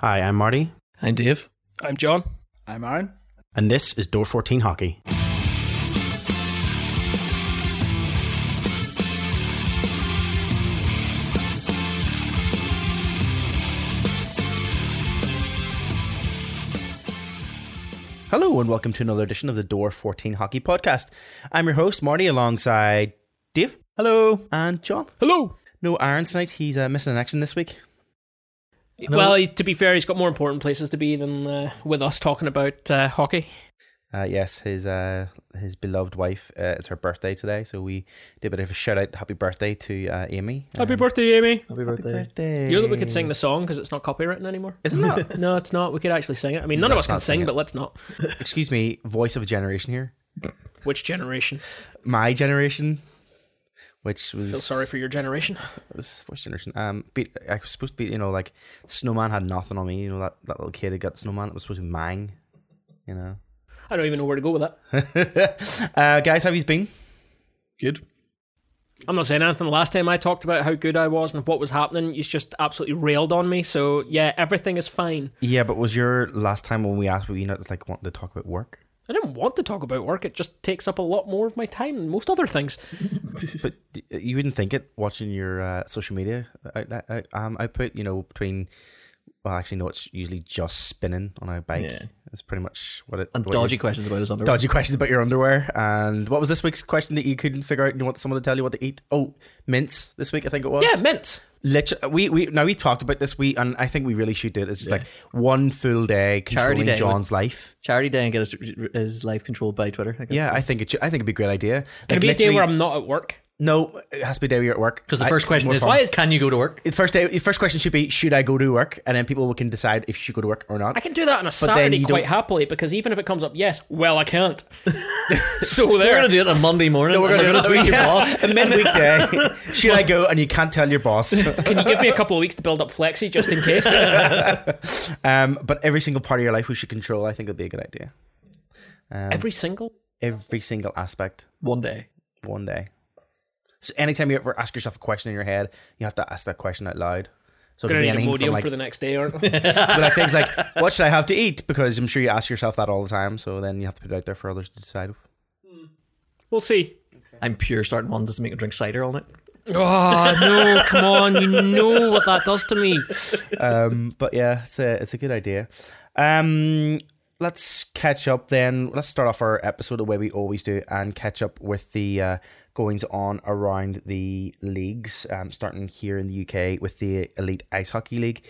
Hi, I'm Marty, I'm Dave. I'm John. I'm Aaron. and this is Door 14 Hockey. Hello, and welcome to another edition of the Door 14 Hockey Podcast. I'm your host, Marty, alongside Dave. Hello. And John. Hello. No Aaron tonight. He's uh, missing an action this week. Well, he, to be fair, he's got more important places to be than uh, with us talking about uh, hockey. Uh, yes, his uh, his beloved wife. Uh, it's her birthday today, so we did a bit of a shout out, happy birthday to uh, Amy. Happy Um, birthday, Amy. Happy birthday. birthday! You know that we could sing the song because it's not copywritten anymore. Isn't that? No, it's not. We could actually sing it. I mean, none of Let's us can sing sing, it. but let's not. Excuse me, voice of a generation here. Which generation? My generation, which was Feel sorry for your generation. it was first generation. Um, beat, I was supposed to be, you know, like snowman had nothing on me. You know that that little kid had got snowman. It was supposed to be Mang. You know. I don't even know where to go with that. uh, guys, how have you been? Good. I'm not saying anything. The last time I talked about how good I was and what was happening, you just absolutely railed on me. So yeah, everything is fine. Yeah, but was your last time when we asked, were you not like wanting to talk about work? I didn't want to talk about work. It just takes up a lot more of my time than most other things. but you wouldn't think it watching your uh, social media out, out, out- output. You know, between well, actually, no, it's usually just spinning on a bike. Yeah. That's pretty much what it. And what dodgy questions about his underwear. dodgy questions about your underwear. And what was this week's question that you couldn't figure out? You want someone to tell you what to eat? Oh, mints. This week, I think it was. Yeah, mints. Literally, we we now we talked about this. We and I think we really should do it. It's just like one full day controlling day, John's life. Charity day and get his, his life controlled by Twitter. I guess. Yeah, I think it. Should, I think it'd be a great idea. Can it be a day where I'm not at work? No, it has to be a day where you're at work. Because the first it's question is, fun. Why is- can you go to work? The first day, the first question should be, should I go to work? And then people can decide if you should go to work or not. I can do that on a then Saturday quite don't- happily because even if it comes up yes, well, I can't. so We're going to do it on Monday morning. No, we're and going to tweet your yeah, boss. a midweek day. Should I go? And you can't tell your boss. Can you give me a couple of weeks to build up Flexi just in case? Um, but every single part of your life we should control. I think it'd be a good idea. Um, Every single. every single aspect, One day. one day. So anytime you ever ask yourself a question in your head, you have to ask that question out loud. So it could Gonna be need a anything from like, for the next day, aren't we? but like things like, what should I have to eat? Because I'm sure you ask yourself that all the time. So then you have to put it out there for others to decide. We'll see. I'm pure starting one doesn't make him drink cider all night. Oh no! Come on, you know what that does to me. um, but yeah, it's a it's a good idea. Um, let's catch up then. Let's start off our episode the way we always do and catch up with the uh, goings on around the leagues. Um, starting here in the UK with the Elite Ice Hockey League.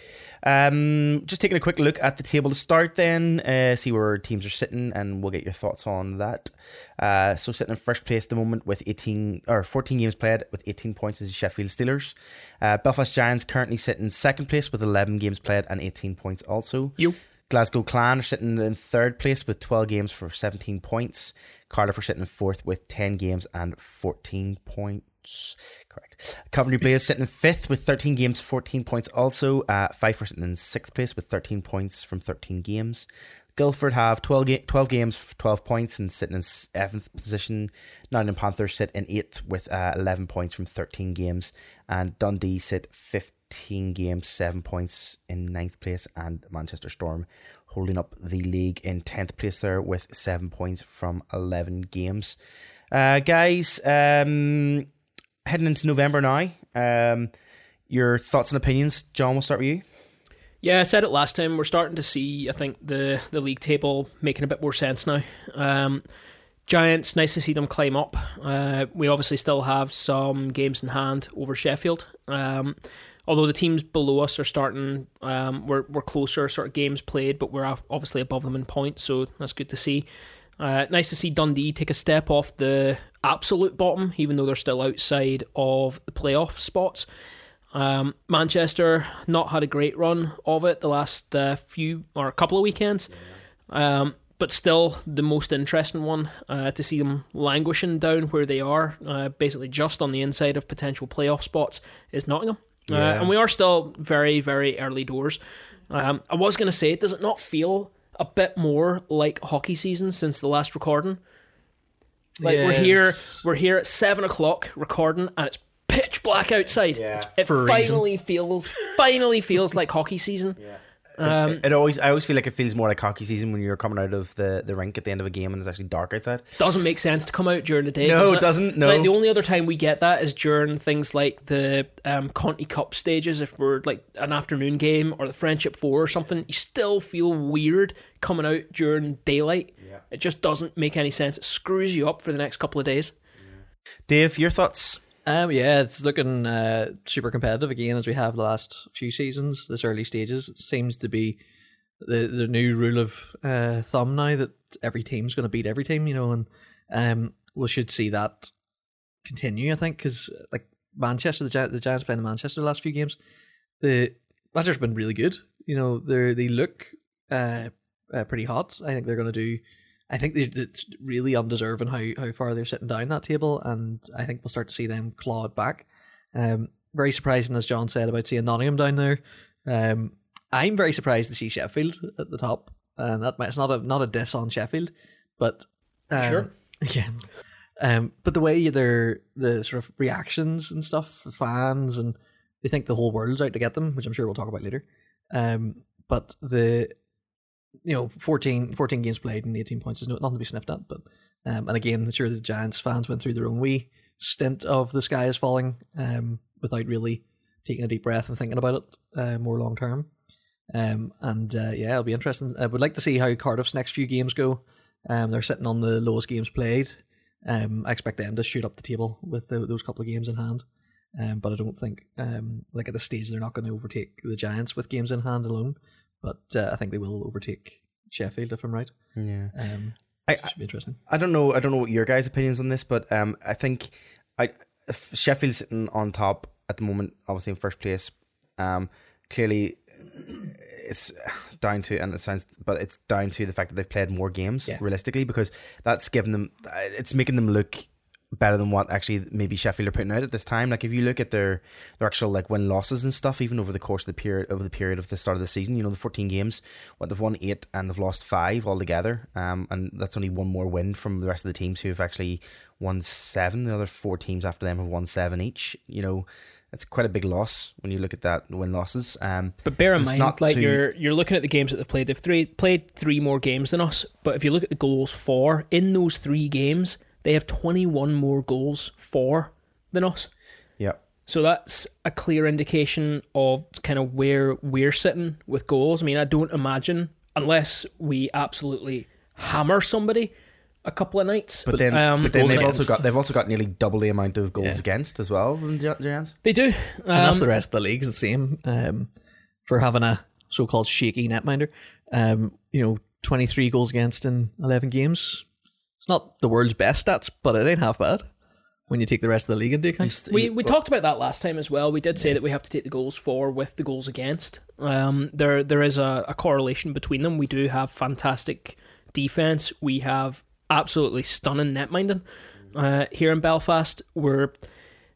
Um, just taking a quick look at the table to start, then uh, see where teams are sitting, and we'll get your thoughts on that. Uh, so sitting in first place at the moment with 18 or 14 games played with 18 points is the Sheffield Steelers. Uh, Belfast Giants currently sitting second place with 11 games played and 18 points also. You. Glasgow Clan are sitting in third place with 12 games for 17 points. Cardiff are sitting in fourth with 10 games and 14 points. Correct. Coventry Blaze sitting in fifth with 13 games, 14 points also. Uh, Fife are sitting in sixth place with 13 points from 13 games. Guildford have 12, ga- 12 games, 12 points, and sitting in seventh position. Nottingham Panthers sit in eighth with uh, 11 points from 13 games. And Dundee sit 15 games, 7 points in ninth place. And Manchester Storm holding up the league in 10th place there with 7 points from 11 games. Uh, guys, um, heading into November now. Um, your thoughts and opinions. John, we'll start with you. Yeah, I said it last time. We're starting to see, I think, the the league table making a bit more sense now. Um, Giants, nice to see them climb up. Uh, we obviously still have some games in hand over Sheffield. Um, although the teams below us are starting, um, we're we're closer, sort of games played, but we're obviously above them in points, so that's good to see. Uh, nice to see Dundee take a step off the absolute bottom, even though they're still outside of the playoff spots. Um, Manchester not had a great run of it the last uh, few or a couple of weekends, um, but still the most interesting one uh, to see them languishing down where they are, uh, basically just on the inside of potential playoff spots, is Nottingham. Uh, Yeah. and we are still very, very early doors. Um, I was going to say, does it not feel a bit more like hockey season since the last recording? Like we're here, it's- we're here at seven o'clock recording, and it's pitch black outside. Yeah. It For a reason. finally feels, finally feels like hockey season. Um, it, it always, I always feel like it feels more like hockey season when you're coming out of the, the rink at the end of a game and it's actually dark outside. doesn't make sense to come out during the day. No, it doesn't, no. like the only other time we get that is during things like the um, Conti Cup stages. If we're like an afternoon game or the Friendship Four or something, you still feel weird coming out during daylight. Yeah. It just doesn't make any sense. It screws you up for the next couple of days. Dave, your thoughts? Um, yeah, it's looking uh, super competitive again as we have the last few seasons. This early stages, it seems to be the the new rule of uh, thumb now that every team's going to beat every team. You know, and um, we should see that continue. I think because like Manchester, the, Gi- the Giants playing in Manchester the last few games, the Manchester's been really good. You know, they they look uh, uh, pretty hot. I think they're going to do. I think they, it's really undeserving how, how far they're sitting down that table, and I think we'll start to see them clawed back. Um, very surprising, as John said, about seeing Nottingham down there. Um, I'm very surprised to see Sheffield at the top, and that might, it's not a not a diss on Sheffield, but um, Sure. yeah. Um, but the way their the sort of reactions and stuff, for fans, and they think the whole world's out to get them, which I'm sure we'll talk about later. Um, but the you know 14, 14 games played and 18 points is no, nothing to be sniffed at. But um, and again, I'm sure the Giants fans went through their own wee stint of the sky is falling um, without really taking a deep breath and thinking about it uh, more long term. Um, and uh, yeah, it'll be interesting. I would like to see how Cardiff's next few games go. Um, they're sitting on the lowest games played. Um, I expect them to shoot up the table with the, those couple of games in hand. Um, but I don't think, um, like at the stage, they're not going to overtake the Giants with games in hand alone. But uh, I think they will overtake Sheffield if I'm right. Yeah. Um, I- should be interesting. I don't know. I don't know what your guys' opinions on this, but um, I think I if Sheffield's sitting on top at the moment, obviously in first place. Um, clearly, it's down to and it sounds, but it's down to the fact that they've played more games Yeah. realistically because that's given them. It's making them look better than what actually maybe Sheffield are putting out at this time. Like if you look at their their actual like win losses and stuff, even over the course of the period over the period of the start of the season, you know, the fourteen games, what they've won eight and they've lost five altogether. Um, and that's only one more win from the rest of the teams who have actually won seven. The other four teams after them have won seven each. You know, it's quite a big loss when you look at that win losses. Um, But bear in mind, like too- you're you're looking at the games that they've played. They've three, played three more games than us. But if you look at the goals for in those three games, they have 21 more goals for than us. yeah. So that's a clear indication of kind of where we're sitting with goals. I mean, I don't imagine unless we absolutely hammer somebody a couple of nights. But then, um, but then they've against. also got they've also got nearly double the amount of goals Yeah. against as well than Gi- Giants. they do. and that's Um, the rest of the league's the same um, for having a so-called shaky netminder. Um, you know, 23 goals against in 11 games. Not the world's best stats, but it ain't half bad when you take the rest of the league into account. We we talked about that last time as well. We did say that we have to take the goals for with the goals against. Um, there there is a, a correlation between them. We do have fantastic defense. We have absolutely stunning netminding. Uh, here in Belfast, we're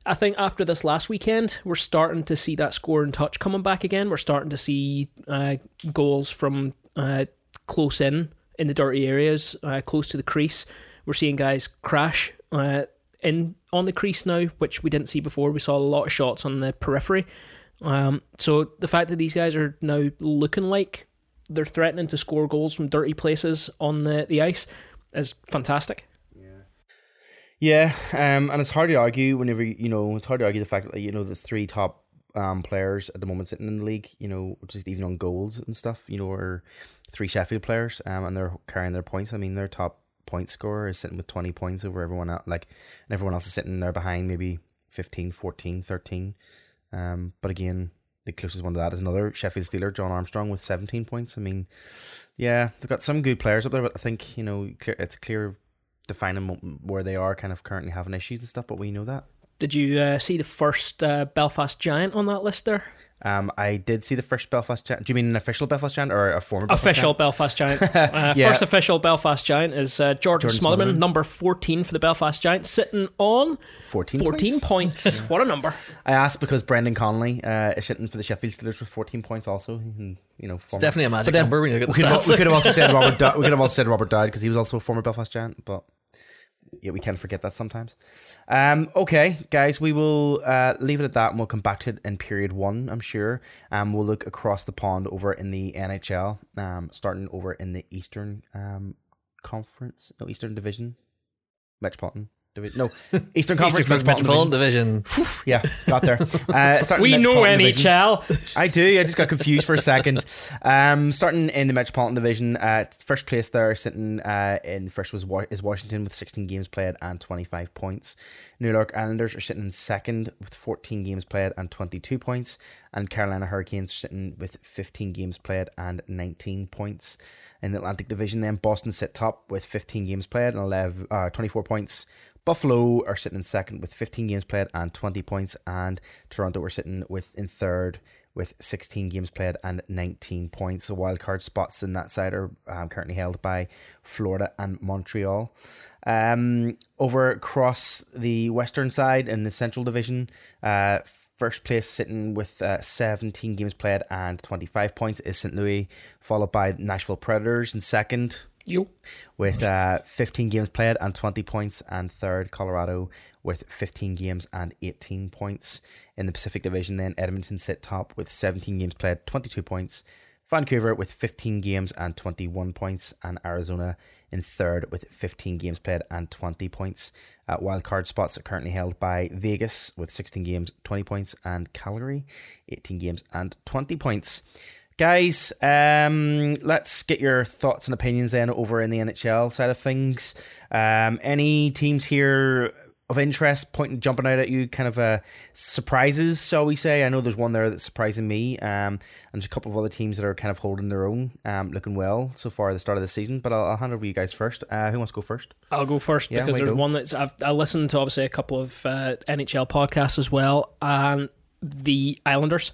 I think after this last weekend, we're starting to see that score and touch coming back again. We're starting to see uh, goals from uh, close in in the dirty areas, uh, close to the crease. We're seeing guys crash uh, in on the crease now, which we didn't see before. We saw a lot of shots on the periphery. Um, so the fact that these guys are now looking like they're threatening to score goals from dirty places on the, the ice is fantastic. Yeah. Yeah, um, and it's hard to argue whenever you know it's hard to argue the fact that you know the three top um players at the moment sitting in the league, you know, just even on goals and stuff, you know, are three Sheffield players, um, and they're carrying their points. I mean, their top point scorer is sitting with twenty points over everyone else, like, and everyone else is sitting there behind maybe 15, 14, 13. Um, but again, the closest one to that is another Sheffield Steeler, John Armstrong, with seventeen points. I mean, yeah, they've got some good players up there, but I think you know it's clear defining where they are kind of currently having issues and stuff, but we know that. Did you uh, see the first uh, Belfast Giant on that list there? Um, I did see the first Belfast Giant. Do you mean an official Belfast Giant or a former Belfast official Giant? Belfast Giant. Uh, Yeah. First official Belfast Giant is uh, Jordan, Jordan Smotherman, Smotherman. number 14 for the Belfast Giant, sitting on 14 14 points? points. what a number. I asked because Brendan Connolly uh, is sitting for the Sheffield Steelers with 14 points also. And, you know, It's definitely a magic then number when we could, have, we could have also said Robert. Dow- we could have also said Robert Dowd because he was also a former Belfast Giant. But yeah, we can forget that sometimes. Um, okay, guys, we will uh, leave it at that, and we'll come back to it in period one. I'm sure. Um, we'll look across the pond over in the NHL, um, starting over in the Eastern um Conference, no Eastern Division, Metropolitan Division, no Eastern Conference Eastern Metropolitan, Division. Division. Yeah, got there. Uh, We know Division. NHL. I do. I just got confused for a second. Um, starting in the Metropolitan Division, uh, first place there, sitting uh, in first was is Washington with 16 games played and 25 points. New York Islanders are sitting in second with 14 games played and 22 points, and Carolina Hurricanes are sitting with 15 games played and 19 points. In the Atlantic Division, then Boston sit top with 15 games played and 11, uh, 24 points. Buffalo are sitting in second with 15 games played and 20 points, and Toronto are sitting with in third with 16 games played and 19 points. The wild card spots in that side are um, currently held by Florida and Montreal. Um, over across the western side in the Central Division, uh, first place sitting with uh, 17 games played and 25 points is St. Louis, followed by Nashville Predators in second Yo. with uh, 15 games played and 20 points, and third, Colorado with 15 games and 18 points. In the Pacific Division, then Edmonton sit top with 17 games played, 22 points. Vancouver with 15 games and 21 points, and Arizona in third with 15 games played and 20 points. Uh, wildcard spots are currently held by Vegas with 16 games, 20 points, and Calgary, 18 games and 20 points. Guys, um, let's get your thoughts and opinions then over in the NHL side of things. Um, any teams here of interest pointing jumping out at you kind of uh, surprises shall we say i know there's one there that's surprising me um, and there's a couple of other teams that are kind of holding their own um, looking well so far at the start of the season but i'll, I'll hand over to you guys first uh, who wants to go first I'll go first Yeah, because there's go. one that's I've I listened to obviously a couple of uh, NHL podcasts as well, and the Islanders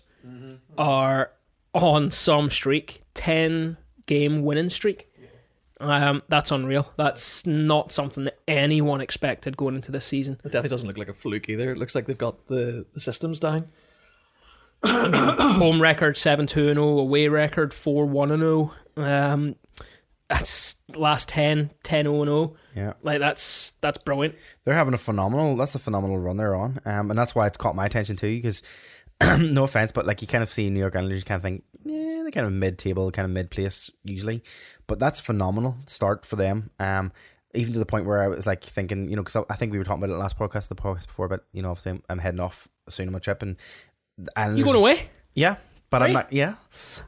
are on some streak, ten game winning streak. Um, that's unreal. That's not something that anyone expected going into this season. It definitely doesn't look like a fluke either. It looks like they've got the, the systems down. Home record seven two and zero, away record four one and zero. Um, that's last 10, 10 0 and zero. yeah Like that's that's brilliant. they're having a phenomenal that's a phenomenal run they're on um, and that's why it's caught my attention too because no offense but like you kind of see new york islanders you kind of think yeah they're kind of mid-table kind of mid-place usually but that's phenomenal start for them um even to the point where I was like thinking, you know, because I, I think we were talking about it last podcast, the podcast before, but you know, obviously I'm, I'm heading off soon on my trip, and the You going away? Yeah, but I'm not. Yeah,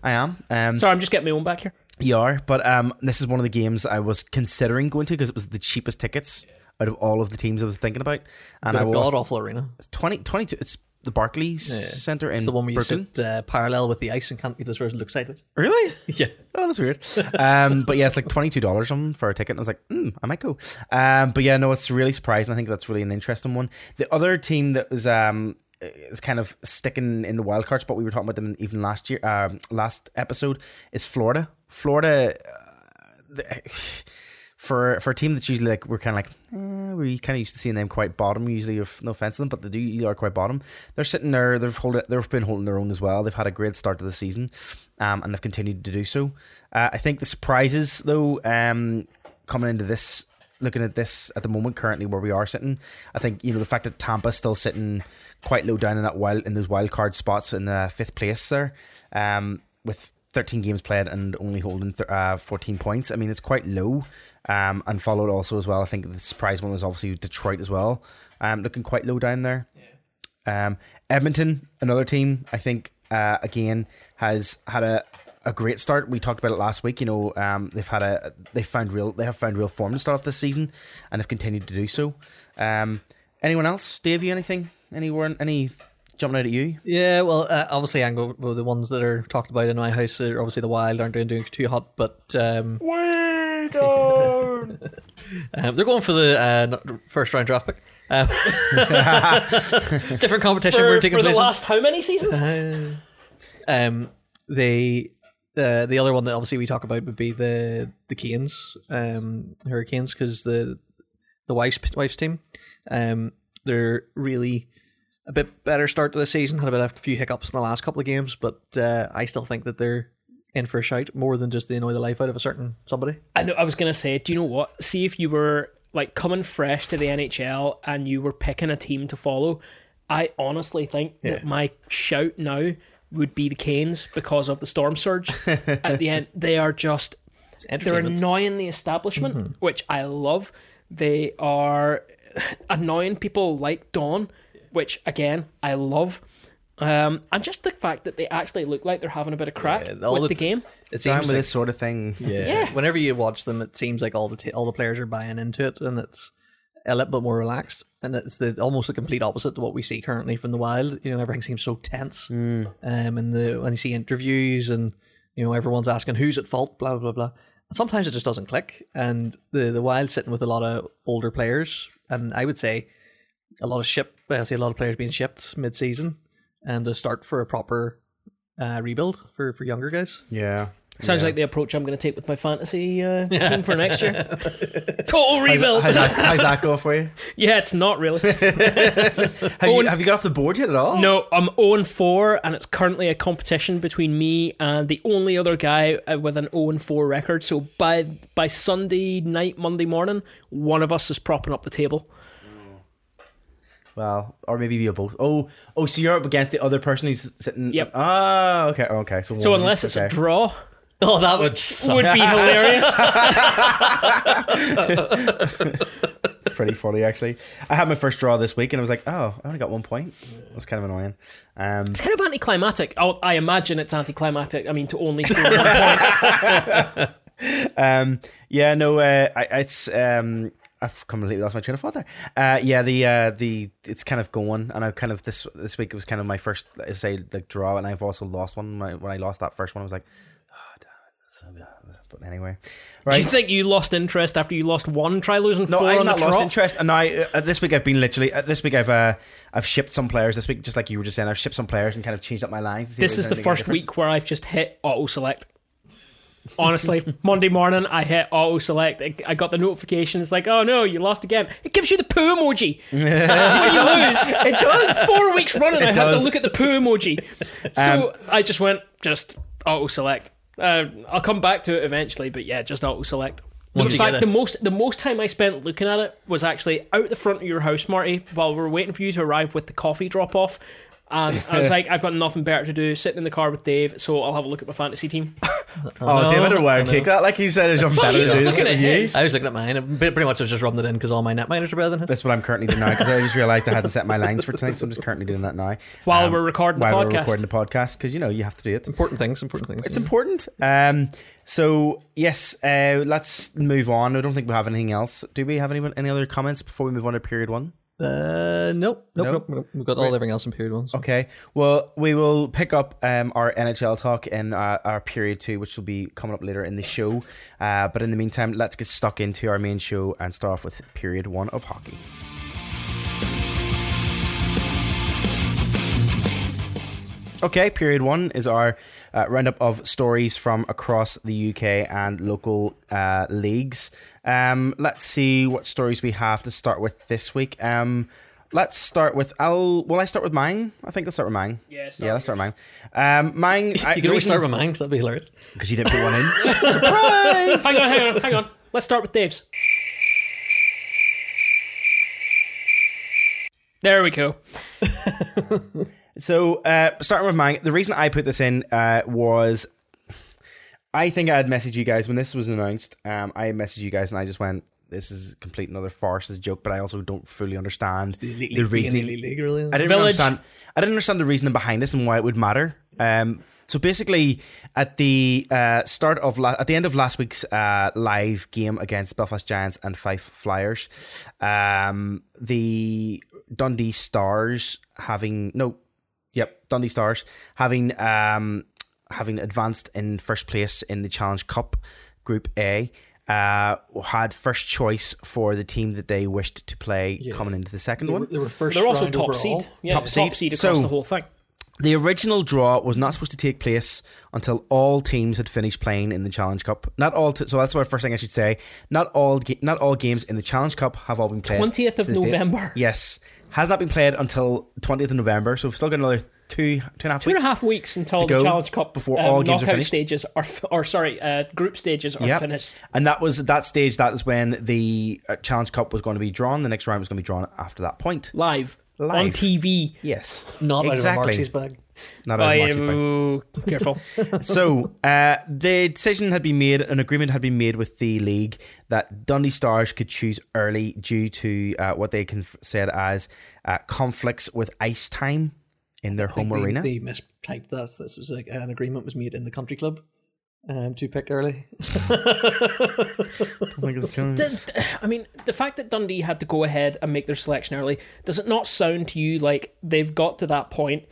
I am. Um, Sorry, I'm just getting my own back here. you are, but um, this is one of the games I was considering going to because it was the cheapest tickets out of all of the teams I was thinking about, and I a was god awful arena. 20, 22 It's the Barclays Yeah. Center in It's the one where you Brooklyn. sit uh, parallel with the ice and can't get this person look sideways. Really? Yeah. Oh, that's weird. Um, but yeah, it's like twenty two dollars something for a ticket. And I was like, mm, I might go. Um, but yeah, no, it's really surprising. I think that's really an interesting one. The other team that was um is kind of sticking in the wild card spot. We were talking about them even last year, um, last episode. Is Florida? Florida. Uh, for for a team that's usually like we're kind of like eh, we're kind of used to seeing them quite bottom usually of no offense to them but they do are quite bottom they're sitting there they've hold they've been holding their own as well they've had a great start to the season um, and they've continued to do so uh, I think the surprises though um, coming into this looking at this at the moment currently where we are sitting I think you know the fact that Tampa's still sitting quite low down in that wild in those wild card spots in the fifth place there um, with 13 games played and only holding th- uh, 14 points. I mean, it's quite low. Um, and followed also as well. I think the surprise one was obviously Detroit as well. Um, looking quite low down there. Um, Edmonton, another team, I think uh, again has had a, a great start. We talked about it last week. You know, um, they've had a they found real they have found real form to start off this season, and have continued to do so. Um, anyone else, Davey? Anything? Anyone? Any jumping out at you? Yeah, well, uh, obviously, Angle, well, the ones that are talked about in my house are obviously the Wild aren't doing, doing too hot, but um, Way down. um, they're going for the uh, first round draft pick. Um, different competition for, we're taking for the place. in. last how many seasons? Uh, um, they uh, the other one that obviously we talk about would be the the Canes, um, Hurricanes, because the the wife's wife's team, um, they're really a bit better start to the season. Had a bit of a few hiccups in the last couple of games, but uh, I still think that they're in for a shout more than just they annoy the life out of a certain somebody. I know. I was gonna say, do you know what? See if you were like coming fresh to the NHL and you were picking a team to follow, I honestly think that my shout now would be the Canes because of the storm surge at the end. They are just they're annoying the establishment, mm-hmm. which I love. They are annoying people like Don, which again I love. Um, and just the fact that they actually look like they're having a bit of crack Yeah, all with the- the game. It Down seems with like, this sort of thing. yeah. Yeah. Whenever you watch them, it seems like all the ta all the players are buying into it, and it's a little bit more relaxed. And it's the almost the complete opposite to what we see currently from the Wild. You know, everything seems so tense. Um, and the when you see interviews and you know everyone's asking who's at fault, blah blah blah. And sometimes it just doesn't click. And the the Wild sitting with a lot of older players, and I would say a lot of ship. I see a lot of players being shipped mid season, and to start for a proper uh, rebuild for for younger guys. Yeah. Sounds like the approach I'm going to take with my fantasy uh, team for next year. Total rebuild. How's that, how's that going for you? yeah, it's not really. Have, you? have you got off the board yet at all? No, I'm 0 4, and it's currently a competition between me and the only other guy uh, with an 0 4 record. So by by Sunday night, Monday morning, one of us is propping up the table. Well, or maybe you both. Oh, oh, so you're up against the other person who's sitting. Yep. Ah, okay, okay. So, So unless it's a draw, Oh, that would suck. would be hilarious. it's pretty funny actually. I had my first draw this week, and I was like, oh, I only got one point. That's kind of annoying. Um, It's kind of anticlimactic. Oh, I imagine it's anticlimactic. I mean, to only score one point. um, yeah, no, uh, I, it's um, I've completely lost my train of thought there. Uh, yeah, the uh, the it's kind of going, and I kind of this this week it was kind of my first, I say, like draw, and I've also lost one. When I, when I lost that first one, I was like, oh, damn it. But anyway, Do you think you lost interest after you lost one? Try losing No, four I've on the not lost interest, and now uh, this week I've been literally uh, this week I've uh, I've shipped some players this week, just like you were just saying. I've shipped some players and kind of changed up my lines. to see if This is the first week where I've just hit auto select. Honestly, Monday morning I hit auto select. I, I got the notification. It's like, oh no, you lost again. It gives you the poo emoji when you lose. It does. Four weeks running, I had to look at the poo emoji. So I just went just auto select. Uh, I'll come back to it eventually, but yeah, just auto select. In fact, the most the most time I spent looking at it was actually out the front of your house, Marty, while we were waiting for you to arrive with the coffee drop off. And I was like, I've got nothing better to do, sitting in the car with Dave, so I'll have a look at my fantasy team. Oh, David, I don't know why take that. Like he said, it's something better he to was do looking at you. his. I was looking at mine. and Pretty pretty much I was just rubbing it in because all my netminders are better than his. That's what I'm currently doing now because I just realised I hadn't set my lines for tonight, so I'm just currently doing that now. While Um, we're recording the while we're recording the podcast because you know you have to do it. Important things, important things. It's important. Um, so yes, uh, let's move on. I don't think we have anything else. Do we have any any other comments before we move on to period one? Uh, nope, nope, Nope. nope, nope. We've got all everything else in period ones. so. Okay. Well, we will pick up um, our NHL talk in uh, our period two, which will be coming up later in the show. Uh, but in the meantime, let's get stuck into our main show and start off with period one of hockey. Okay, period one is our uh, roundup of stories from across the UK and local uh, leagues. Um, let's see what stories we have to start with this week. Um, let's start with. I'll. Will I start with mine? I think I'll start with mine. Yeah, start yeah. Let's start with mine. Um, mine. I, You can always start with mine because that'd be hilarious. because you didn't put one in. Surprise! hang on, hang on, hang on. Let's start with Dave's. There we go. So, uh, starting with mine, the reason I put this in uh, was I think I had messaged you guys when this was announced. Um, I messaged you guys and I just went, "This is complete another farce, this joke." But I also don't fully understand the, reasoning. League, really. I didn't Village. understand. I didn't understand the reasoning behind this and why it would matter. Um, so basically, at the uh, start of la- at the end of last week's uh, live game against Belfast Giants and Fife Flyers, um, the Dundee Stars having no, yep, Dundee Stars having um, having advanced in first place in the Challenge Cup Group A. Uh, had first choice for the team that they wished to play coming into the second They one. they were first. They're also top overall. seed. Yeah, Top top seed. seed, across So- the whole thing. The original draw was not supposed to take place until all teams had finished playing in the Challenge Cup. Not all, t- so that's the first thing I should say. Not all, ga- not all games in the Challenge Cup have all been played. 20th of to this date. November. Yes, has not been played until twentieth of November. So we've still got another two two and a half Two and weeks. a half weeks until the Challenge Cup before um, all games are knockout finished. stages are, or sorry, uh, group stages are Yep. finished And that was that stage. That is when the uh, Challenge Cup was going to be drawn. The next round was going to be drawn after that point. live, on TV. Yes, Not out of exactly. Marxie's bag. Not out of Marx's bag. Oh, careful. so uh, the decision had been made, an agreement had been made with the league that Dundee Stars could choose early due to uh, what they conf- said as uh, conflicts with ice time in their I home they, arena. They mistyped that. This was like an agreement was made in the country club um, to pick early. Does- I mean, the fact that Dundee had to go ahead and make their selection early, does it not sound to you like they've got to that point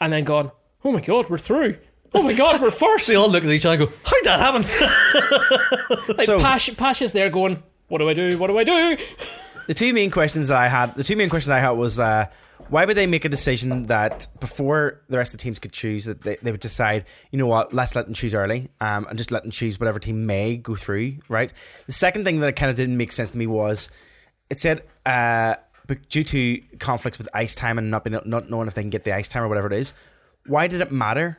and then gone, oh my god, we're through. Oh my god, we're first. They all look at each other and go, "How'd that happen?" like So- Pash, Pash is there going, what do I do? What do I do? the two main questions that I had, the two main questions I had was uh, why would they make a decision that before the rest of the teams could choose that they, they would decide, you know what, let's let them choose early um, and just let them choose whatever team may go through, right? The second thing that kind of didn't make sense to me was it said uh, but due to conflicts with ice time and not being, not knowing if they can get the ice time or whatever it is, why did it matter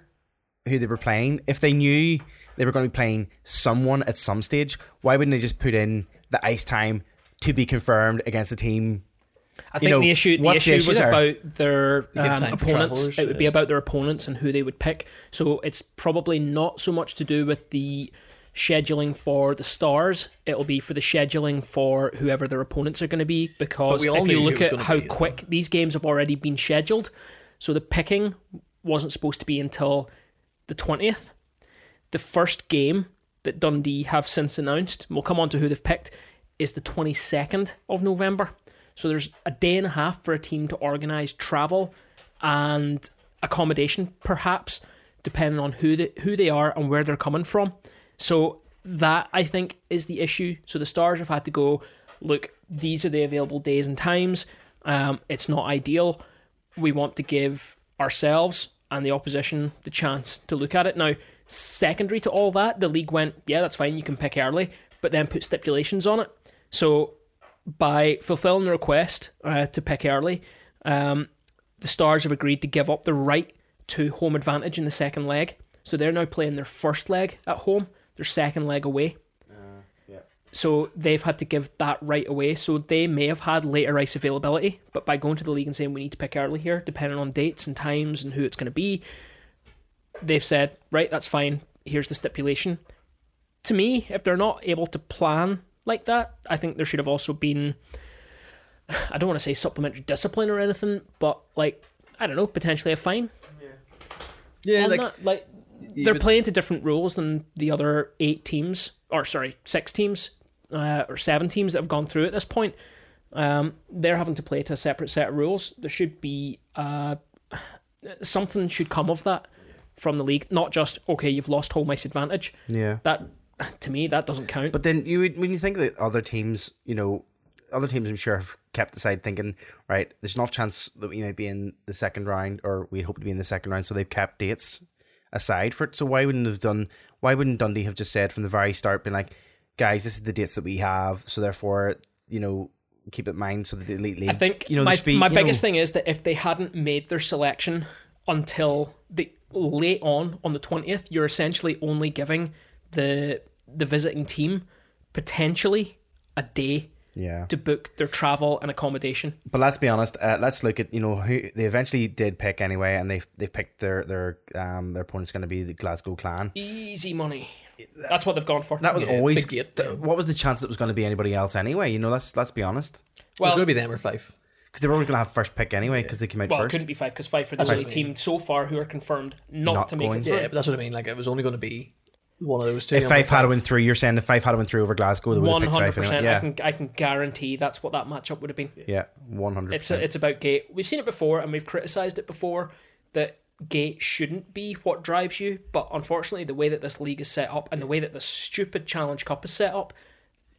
who they were playing if they knew they were going to be playing someone at some stage? Why wouldn't they just put in the ice time to be confirmed against the team? I You think know, the issue the issue, the issue was there? about their um, opponents. travellers, It would be about their opponents and who they would pick. So it's probably not so much to do with the scheduling for the stars. It'll be for the scheduling for whoever their opponents are going to be. Because if you look at how be, though. quick these games have already been scheduled, so the picking wasn't supposed to be until the twentieth. The first game that Dundee have since announced, we'll come on to who they've picked, is the 22nd of November. So there's a day and a half for a team to organise travel and accommodation, perhaps, depending on who they, who they are and where they're coming from. So that, I think, is the issue. So the Stars have had to go, look, these are the available days and times. Um, it's not ideal. We want to give ourselves and the opposition the chance to look at it. Now, secondary to all that, the league went, yeah, that's fine, you can pick early, but then put stipulations on it. So by fulfilling the request uh, to pick early, um, the Stars have agreed to give up the right to home advantage in the second leg. So they're now playing their first leg at home, their second leg away. Uh, yeah. So they've had to give that right away. So they may have had later ice availability, but by going to the league and saying we need to pick early here, depending on dates and times and who it's going to be, they've said, right, that's fine. Here's the stipulation. To me, if they're not able to plan like that, I think there should have also been, I don't want to say supplementary discipline or anything, but like, I don't know, potentially a fine Yeah, on like that. Like, they're would- playing to different rules than the other eight teams, or sorry, six teams, uh, or seven teams that have gone through at this point. Um, they're having to play to a separate set of rules. There should be uh, something should come of that from the league, not just okay, you've lost home ice advantage. Yeah. That to me, that doesn't count. But then you would, when you think that other teams, you know, other teams I'm sure have kept aside thinking, right, there's enough chance that we might be in the second round or we hope to be in the second round, so they've kept dates aside for it. So why wouldn't have done why wouldn't Dundee have just said from the very start, been like, guys, this is the dates that we have, so therefore, you know, keep it in mind so that the elite league I think you know my, be- my you biggest know, thing is that if they hadn't made their selection until the late on on the twentieth, you're essentially only giving the the visiting team potentially a day Yeah. to book their travel and accommodation. But let's be honest. Uh, let's look at you know who they eventually did pick anyway, and they they picked their their um their opponent's going to be the Glasgow Clan. Easy money. That's what they've gone for. That was Yeah, always big th- what was the chance that it was going to be anybody else anyway? You know, let's let's be honest, it was well, going to be them or Fife. because they were always going to have first pick anyway because they came out well, it first. couldn't be Fife because Fife for the only team so far who are confirmed not, Not to make going. it through. Yeah, but that's what I mean. Like it was only going to be one of those two. If I'm Fife like, had went through, you're saying if Fife had went through over Glasgow, they would have One picked hundred Fife percent. anyway. I can I can guarantee that's what that matchup would have been. Yeah, yeah, one hundred. It's a, it's about gate. We've seen it before, and we've criticized it before that gate shouldn't be what drives you. But unfortunately, the way that this league is set up and the way that the stupid Challenge Cup is set up,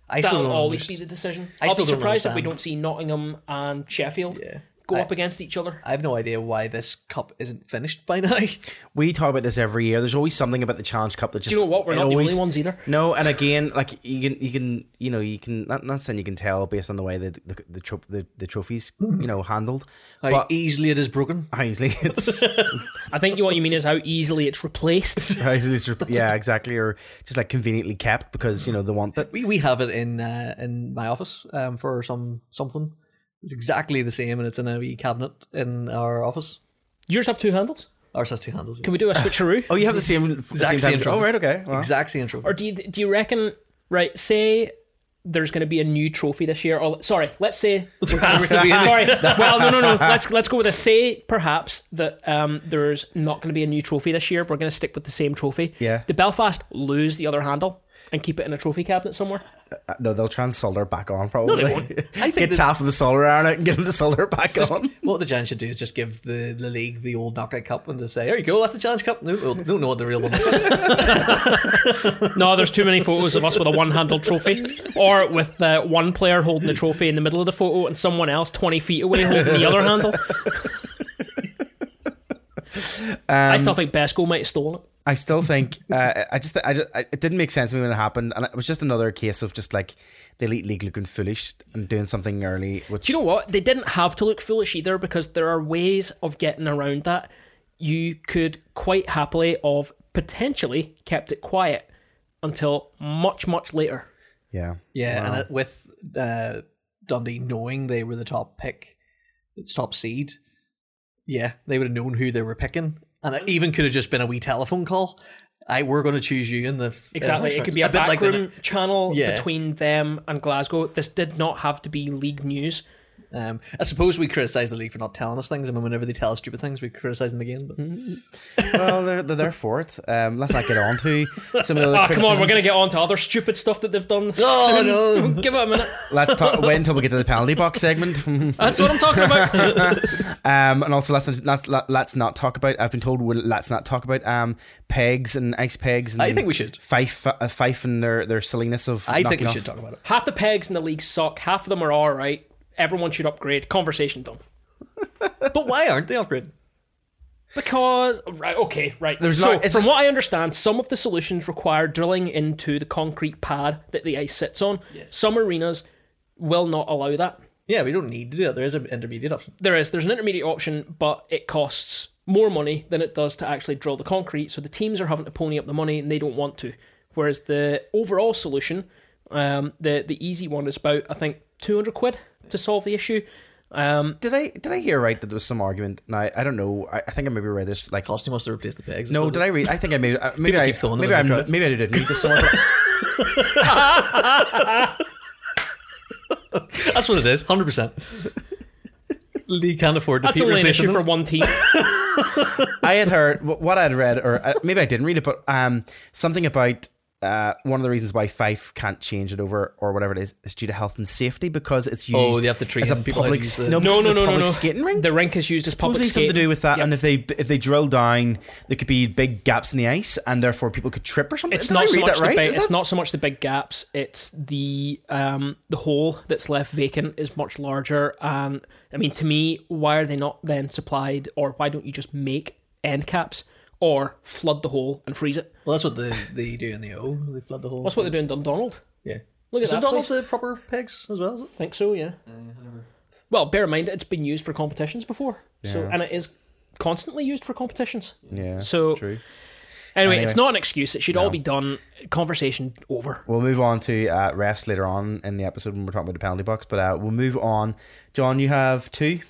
I that'll always underst- be the decision. I I'll be still don't surprised if we don't see Nottingham and Sheffield Yeah. Go I- up against each other. I have no idea why this cup isn't finished by now. We talk about this every year. There's always something about the Challenge Cup that just. Do you know what? We're it not the only ones either. No, and again, like you can, you can, you know, you can. Not, not saying you can tell based on the way that the the, tro- the, the trophies, you know, handled. How But easily it is broken. how easily it's, I think what you mean is how easily it's replaced. how easily it's, yeah, exactly, or just like conveniently kept because you know they want it. We we have it in uh, in my office um, for some something. It's exactly the same, and it's in a wee cabinet in our office. Yours have two handles. Ours has two handles. Can we do a switcheroo? Oh, you have the same Exact same same time. trophy. Oh, right, okay. Well, exact same trophy. Or do you do you reckon? Right, say there's going to be a new trophy this year. Or sorry, let's say. has to sorry. Well, no, no, no. Let's let's go with a say. Perhaps that um, there's not going to be a new trophy this year. We're going to stick with the same trophy. Yeah. The Belfast lose the other handle and keep it in a trophy cabinet somewhere. Uh, no, they'll try and solder it back on. Probably. won't. I think get that- Taff of the solder iron out and get him to solder it back on. What the Giants should do is just give the, the league the old knockout cup and just say, "There you go, that's the Challenge Cup." No, no, don't know what the real one is. No, there's too many photos of us with a one-handled trophy, or with uh, one player holding the trophy in the middle of the photo and someone else twenty feet away holding the other handle. I still think Besco might have stolen it. I still think uh, I just I, I it didn't make sense to me when it happened, and it was just another case of just like the elite league looking foolish and doing something early. Which Do you know what? They didn't have to look foolish either because there are ways of getting around that. You could quite happily have potentially kept it quiet until much, much later. yeah, Yeah, Wow. and it, with uh, Dundee knowing they were the top pick, its top seed, yeah, they would have known who they were picking, and it even could have just been a wee telephone call. I we're going to choose you in the Exactly. uh, it could be a, bit like the- backroom channel Yeah. between them and Glasgow. This did not have to be league news. Um, I suppose we criticize the league for not telling us things. I mean, whenever they tell us stupid things, we criticize them again. But well they're they're there for it. Um, let's not get on to some of the. Oh, come on, we're going to get on to other stupid stuff that they've done. Oh, no. Give it a minute. Let's talk. wait until we get to the penalty box segment. That's what I'm talking about. Um, and also let's let's let's not talk about. I've been told we'll, let's not talk about um pegs and ice pegs. And I think we should. Fife uh, Fife and their their silliness of. I think we off- should talk about it. Half the pegs in the league suck. Half of them are all right. Everyone should upgrade. Conversation done. But why aren't they upgraded? Because right, okay, right. There's so not- it's- from what I understand, some of the solutions require drilling into the concrete pad that the ice sits on. Some arenas will not allow that. Yeah, we don't need to do that. There is an intermediate option. There is there's an intermediate option, but it costs more money than it does to actually drill the concrete. So the teams are having to pony up the money and they don't want to. Whereas the overall solution, um, the the easy one is about I think two hundred quid to solve the issue. Um, Did I did I hear right that there was some argument? Now I don't know. I, I think I maybe read this like. Costume must have replaced the pegs. No, did I read? I think I maybe uh, maybe I keep maybe I in maybe I didn't read this somewhere. but- That's what it is. Hundred percent. Lee can't afford to that's keep only an replacing issue for one team. I had heard what I'd read, or uh, maybe I didn't read it, but um, something about uh, one of the reasons why Fife can't change it over or whatever it is is due to health and safety because it's used. Oh, they have to train as a people how to public. s- the- no, No, because no, it's a no, no, public no. skating rink. The rink is used as public Supposedly something to do with that, Yep. and if they if they drill down, there could be big gaps in the ice, and therefore people could trip or something. It's Did not I so read much that the right? big, it's it? not so much the big gaps. It's the um the hole that's left vacant is much larger. And I mean, to me, why are they not then supplied, or why don't you just make end caps or flood the hole and freeze it? Well, that's what they, they do in the O. They flood the hole. That's what they're doing, Dundonald. Yeah. Look at Is that. Donald place. the proper pegs as well? Is it? think so, yeah. Well, bear in mind it's been used for competitions before, Yeah. so and it is constantly used for competitions. Yeah, So true. anyway, Anyway. it's not an excuse. It should all be done. Conversation over. We'll move on to uh, refs later on in the episode when we're talking about the penalty box, but uh, we'll move on. John, you have two.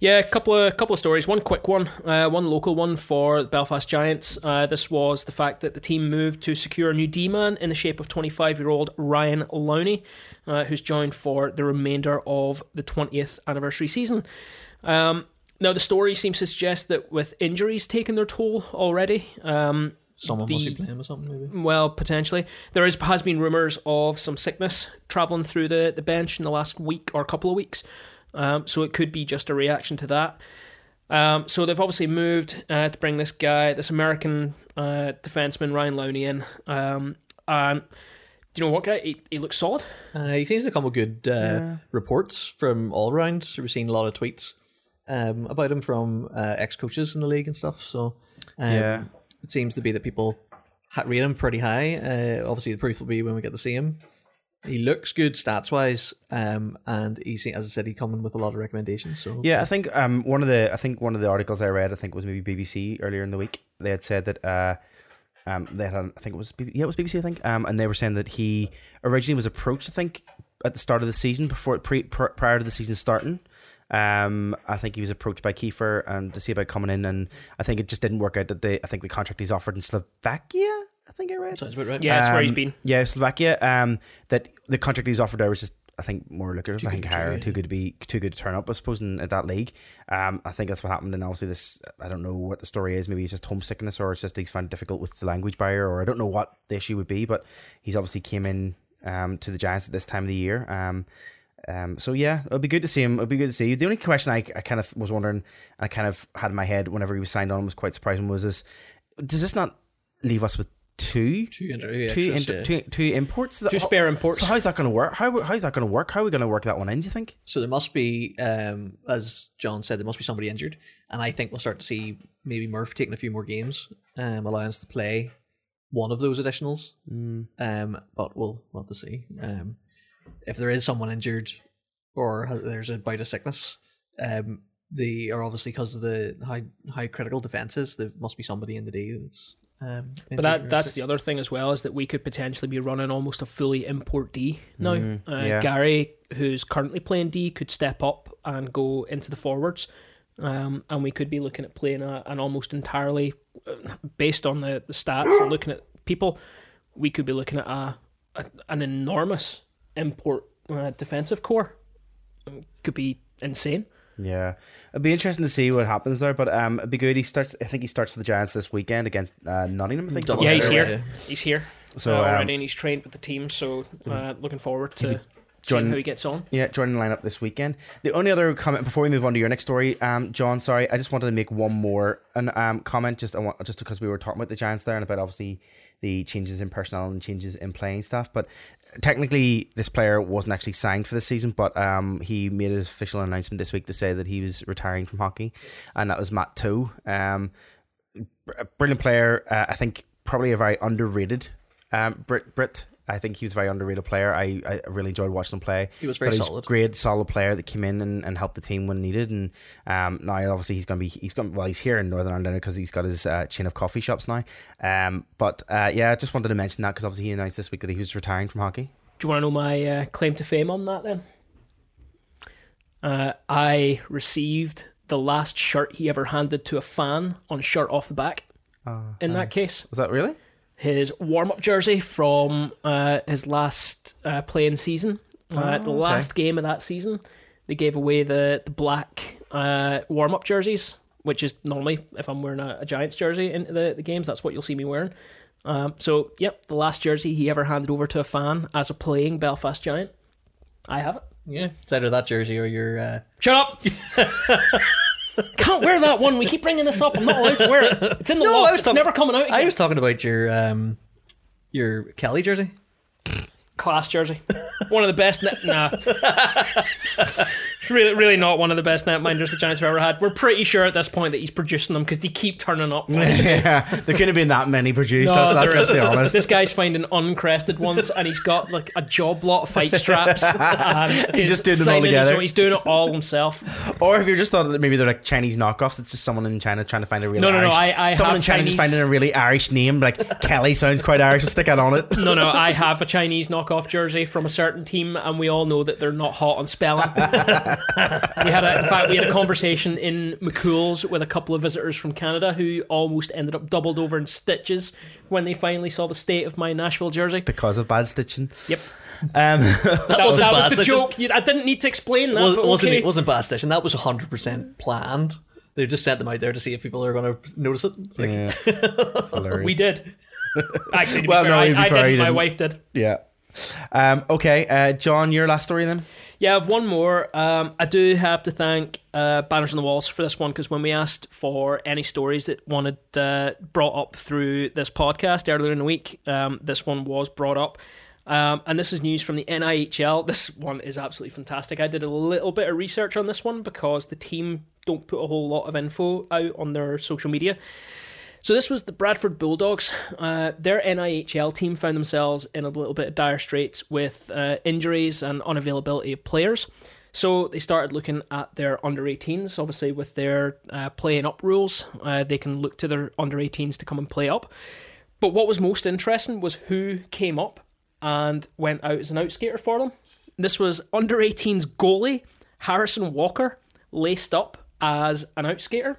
Yeah, a couple of couple of stories. One quick one, uh, one local one for the Belfast Giants. Uh, this was the fact that the team moved to secure a new D-man in the shape of 25-year-old Ryan Lowney, uh, who's joined for the remainder of the 20th anniversary season. Um, now, the story seems to suggest that with injuries taking their toll already, um, Someone The- must be playing or something, maybe. well, potentially. There is has been rumours of some sickness travelling through the, the bench in the last week or couple of weeks. Um, so it could be just a reaction to that. Um, so they've obviously moved uh, to bring this guy, this American uh, defenseman Ryan Lowney in. Um, and do you know what guy? He, he looks solid. Uh, he seems to come with good uh, reports from all around. We've seen a lot of tweets. um, about him from uh, ex coaches in the league and stuff. So um, Yeah. it seems to be that people ha- rate him pretty high. Uh, obviously, the proof will be when we get to see him. He looks good stats wise, um, and he's as I said, he coming with a lot of recommendations. So Yeah, I think um one of the I think one of the articles I read I think was maybe BBC earlier in the week. They had said that uh um they had I think it was yeah it was BBC I think um and they were saying that he originally was approached I think at the start of the season before pre, pr- prior to the season starting. Um, I think he was approached by Keefe and to see about coming in, and I think it just didn't work out. That they, I think the contract he's offered in Slovakia, I think I read. sounds about right. Yeah, that's where he's Um, been. Yeah, Slovakia. Um, that the contract he was offered there was just, I think, more lucrative. I think to higher, too good to be, too good to turn up. I suppose in at that league. Um, I think that's what happened. And obviously, this I don't know what the story is. Maybe it's just homesickness, or it's just he's found it difficult with the language barrier, or I don't know what the issue would be. But he's obviously came in um to the Giants at this time of the year. Um. Um, so yeah, it'll be good to see him. It'll be good to see you. The only question I, I kind of was wondering, I kind of had in my head whenever he was signed on was quite surprising. Was this? Does this not leave us with two Two, inter- two, inter- yeah. two, two imports. That- Two spare imports. So how's that going to work? How how's that going to work? How are we going to work that one in? Do you think? So there must be, um, as John said, there must be somebody injured, and I think we'll start to see maybe Murph taking a few more games, um, allowing us to play one of those additionals. Um, but we'll, we'll have to see. Um, if there is someone injured or there's a bout of sickness, um, they are obviously because of the high high critical defenses. There must be somebody in the day that's. Um, But that that's the other thing as well is that we could potentially be running almost a fully import D now. uh, yeah. Gary, who's currently playing D, could step up and go into the forwards, um, and we could be looking at playing a, an almost entirely uh, based on the, the stats and looking at people. We could be looking at a, a an enormous import uh, defensive core. Could be insane. Yeah, it'd be interesting to see what happens there. But um, it'd be good. He starts. I think he starts for the Giants this weekend against uh, Nottingham. I think. Double Yeah, he's header, here. He's here So, uh, um, already, and he's trained with the team. So uh, looking forward to seeing join- how he gets on. Yeah, joining the lineup this weekend. The only other comment before we move on to your next story, um, John. Sorry, I just wanted to make one more an um comment just I want just because we were talking about the Giants there and about obviously the changes in personnel and changes in playing stuff. But technically, this player wasn't actually signed for this season, but um he made an official announcement this week to say that he was retiring from hockey, and that was Matt Toe. Um, br- brilliant player. Uh, I think probably a very underrated um Brit Brit. I think he was a very underrated player. I, I really enjoyed watching him play. He was very Thought solid. great, solid player that came in and, and helped the team when needed. And um, now obviously he's going to be he's going well he's here in Northern Ireland because he's got his uh, chain of coffee shops now. Um, but uh, yeah, I just wanted to mention that because obviously he announced this week that he was retiring from hockey. Do you want to know my uh, claim to fame on that then? Uh, I received the last shirt he ever handed to a fan on shirt off the back. in that case, Was that really? His warm up jersey from uh, his last uh, playing season, uh, the last game of that season, they gave away the the black uh, warm up jerseys, which is normally if I'm wearing a, a Giants jersey into the, the games, that's what you'll see me wearing. Um, so, yep, the last jersey he ever handed over to a fan as a playing Belfast Giant. I have it. Yeah, it's either that jersey or your. Uh, Shut up! Can't wear that one. We keep bringing this up. I'm not allowed to wear it. It's in the No, loft. It's talking- never coming out. I was talking about your um, your Kelly jersey. class jersey. One of the best. Nah, really, really not one of the best netminders the Giants have ever had. We're pretty sure at this point that he's producing them because they keep turning up. yeah, there couldn't have been that many produced. No, that's, that's, there let's be honest. This guy's finding uncrested ones, and he's got like a job lot of fight straps. And He's just doing them all together. So he's doing it all himself. Or if you're just thought that maybe they're like Chinese knockoffs, it's just someone in China trying to find a really No, no, no, Irish. I- I someone in China just finding a really Irish name, like Kelly sounds quite Irish. Stick that on it. No, no, I have a Chinese knockoff jersey from a certain team, and we all know that they're not hot on spelling. we had, a, in fact, we had a conversation in McCool's with a couple of visitors from Canada who almost ended up doubled over in stitches when they finally saw the state of my Nashville jersey. because of bad stitching. Yep, Um, that, wasn't that was the stitching. joke. You- I didn't need to explain that. Was, but wasn't okay. it wasn't bad stitching. That was hundred percent planned. They just sent them out there to see if people are going to notice it. It's like, yeah, hilarious. We did. Actually, to be Well, fair, no, I, be I fair, didn't. My didn't. wife did. Yeah. Um, okay, uh, John, your last story then. Yeah, I have one more. Um, I do have to thank uh, Banners on the Walls for this one because when we asked for any stories that wanted uh, brought up through this podcast earlier in the week, um, this one was brought up. Um, and this is news from the NIHL. This one is absolutely fantastic. I did a little bit of research on this one because the team don't put a whole lot of info out on their social media. So this was the Bradford Bulldogs. Uh, their NIHL team found themselves in a little bit of dire straits with uh, injuries and unavailability of players. So they started looking at their under 18s. Obviously, with their uh, playing up rules, uh, they can look to their under 18s to come and play up. But what was most interesting was who came up and went out as an outskater for them. This was under 18s goalie Harrison Walker laced up as an outskater.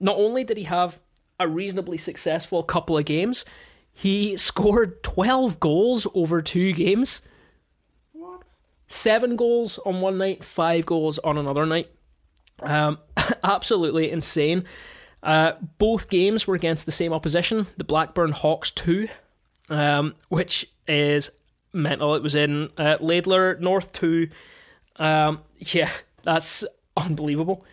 Not only did he have a reasonably successful couple of games, he scored 12 goals over two games. What? Seven goals on one night, five goals on another night. Um, absolutely insane. Uh, both games were against the same opposition, the Blackburn Hawks 2, um, which is mental. It was in uh, Laidler North 2. Um, yeah, that's unbelievable.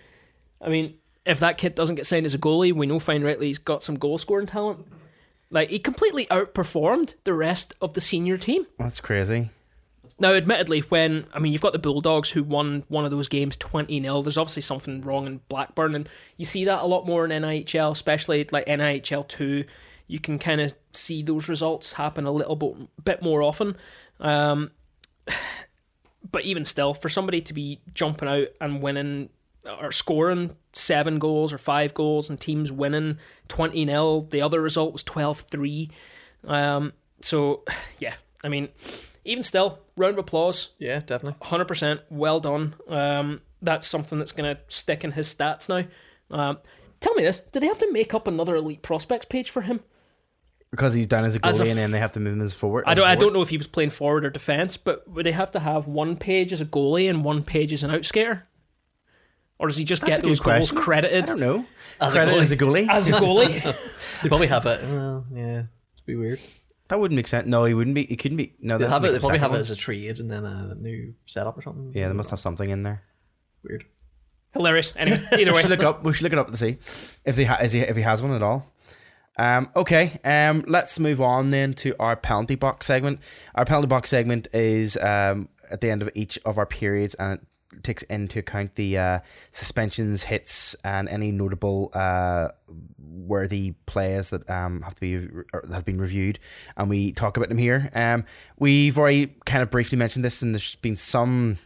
I mean, if that kid doesn't get signed as a goalie, we know fine rightly he's got some goal scoring talent. Like, he completely outperformed the rest of the senior team. That's crazy. Now, admittedly, when I mean you've got the Bulldogs who won one of those games twenty 0 there's obviously something wrong in Blackburn, and you see that a lot more in NIHL, especially like NIHL two. You can kind of see those results happen a little bit bit more often. Um, but even still, for somebody to be jumping out and winning or scoring seven goals or five goals and teams winning 20 0, the other result was 12 3. Um, so, yeah, I mean, even still, round of applause, Yeah, definitely. 100% well done. Um, that's something that's going to stick in his stats now. Um, tell me this: Did they have to make up another elite prospects page for him? Because he's down as a goalie As a and then they have to move him as forward. I don't. I don't know if he was playing forward or defense, but would they have to have one page as a goalie and one page as an outskater, or does he just That's get those goals question. I credited don't know. As a goalie. as a goalie. as a goalie? They probably have it. Well, yeah, it'd be weird. that wouldn't make sense. No, he wouldn't be. He couldn't be. No, They that'd have it. They probably second have it as a trade and then a new setup or something. Yeah, they must have something in there. weird. Hilarious. Anyway, either way, We way, should look up. We should look it up to see if they ha- is he, if he has one at all. Um, okay, um, let's move on then to our penalty box segment. Our penalty box segment is um, at the end of each of our periods, and it takes into account the uh, suspensions, hits, and any notable uh, worthy players that um, have to be have been reviewed, and we talk about them here. Um, we've already kind of briefly mentioned this, and there's been some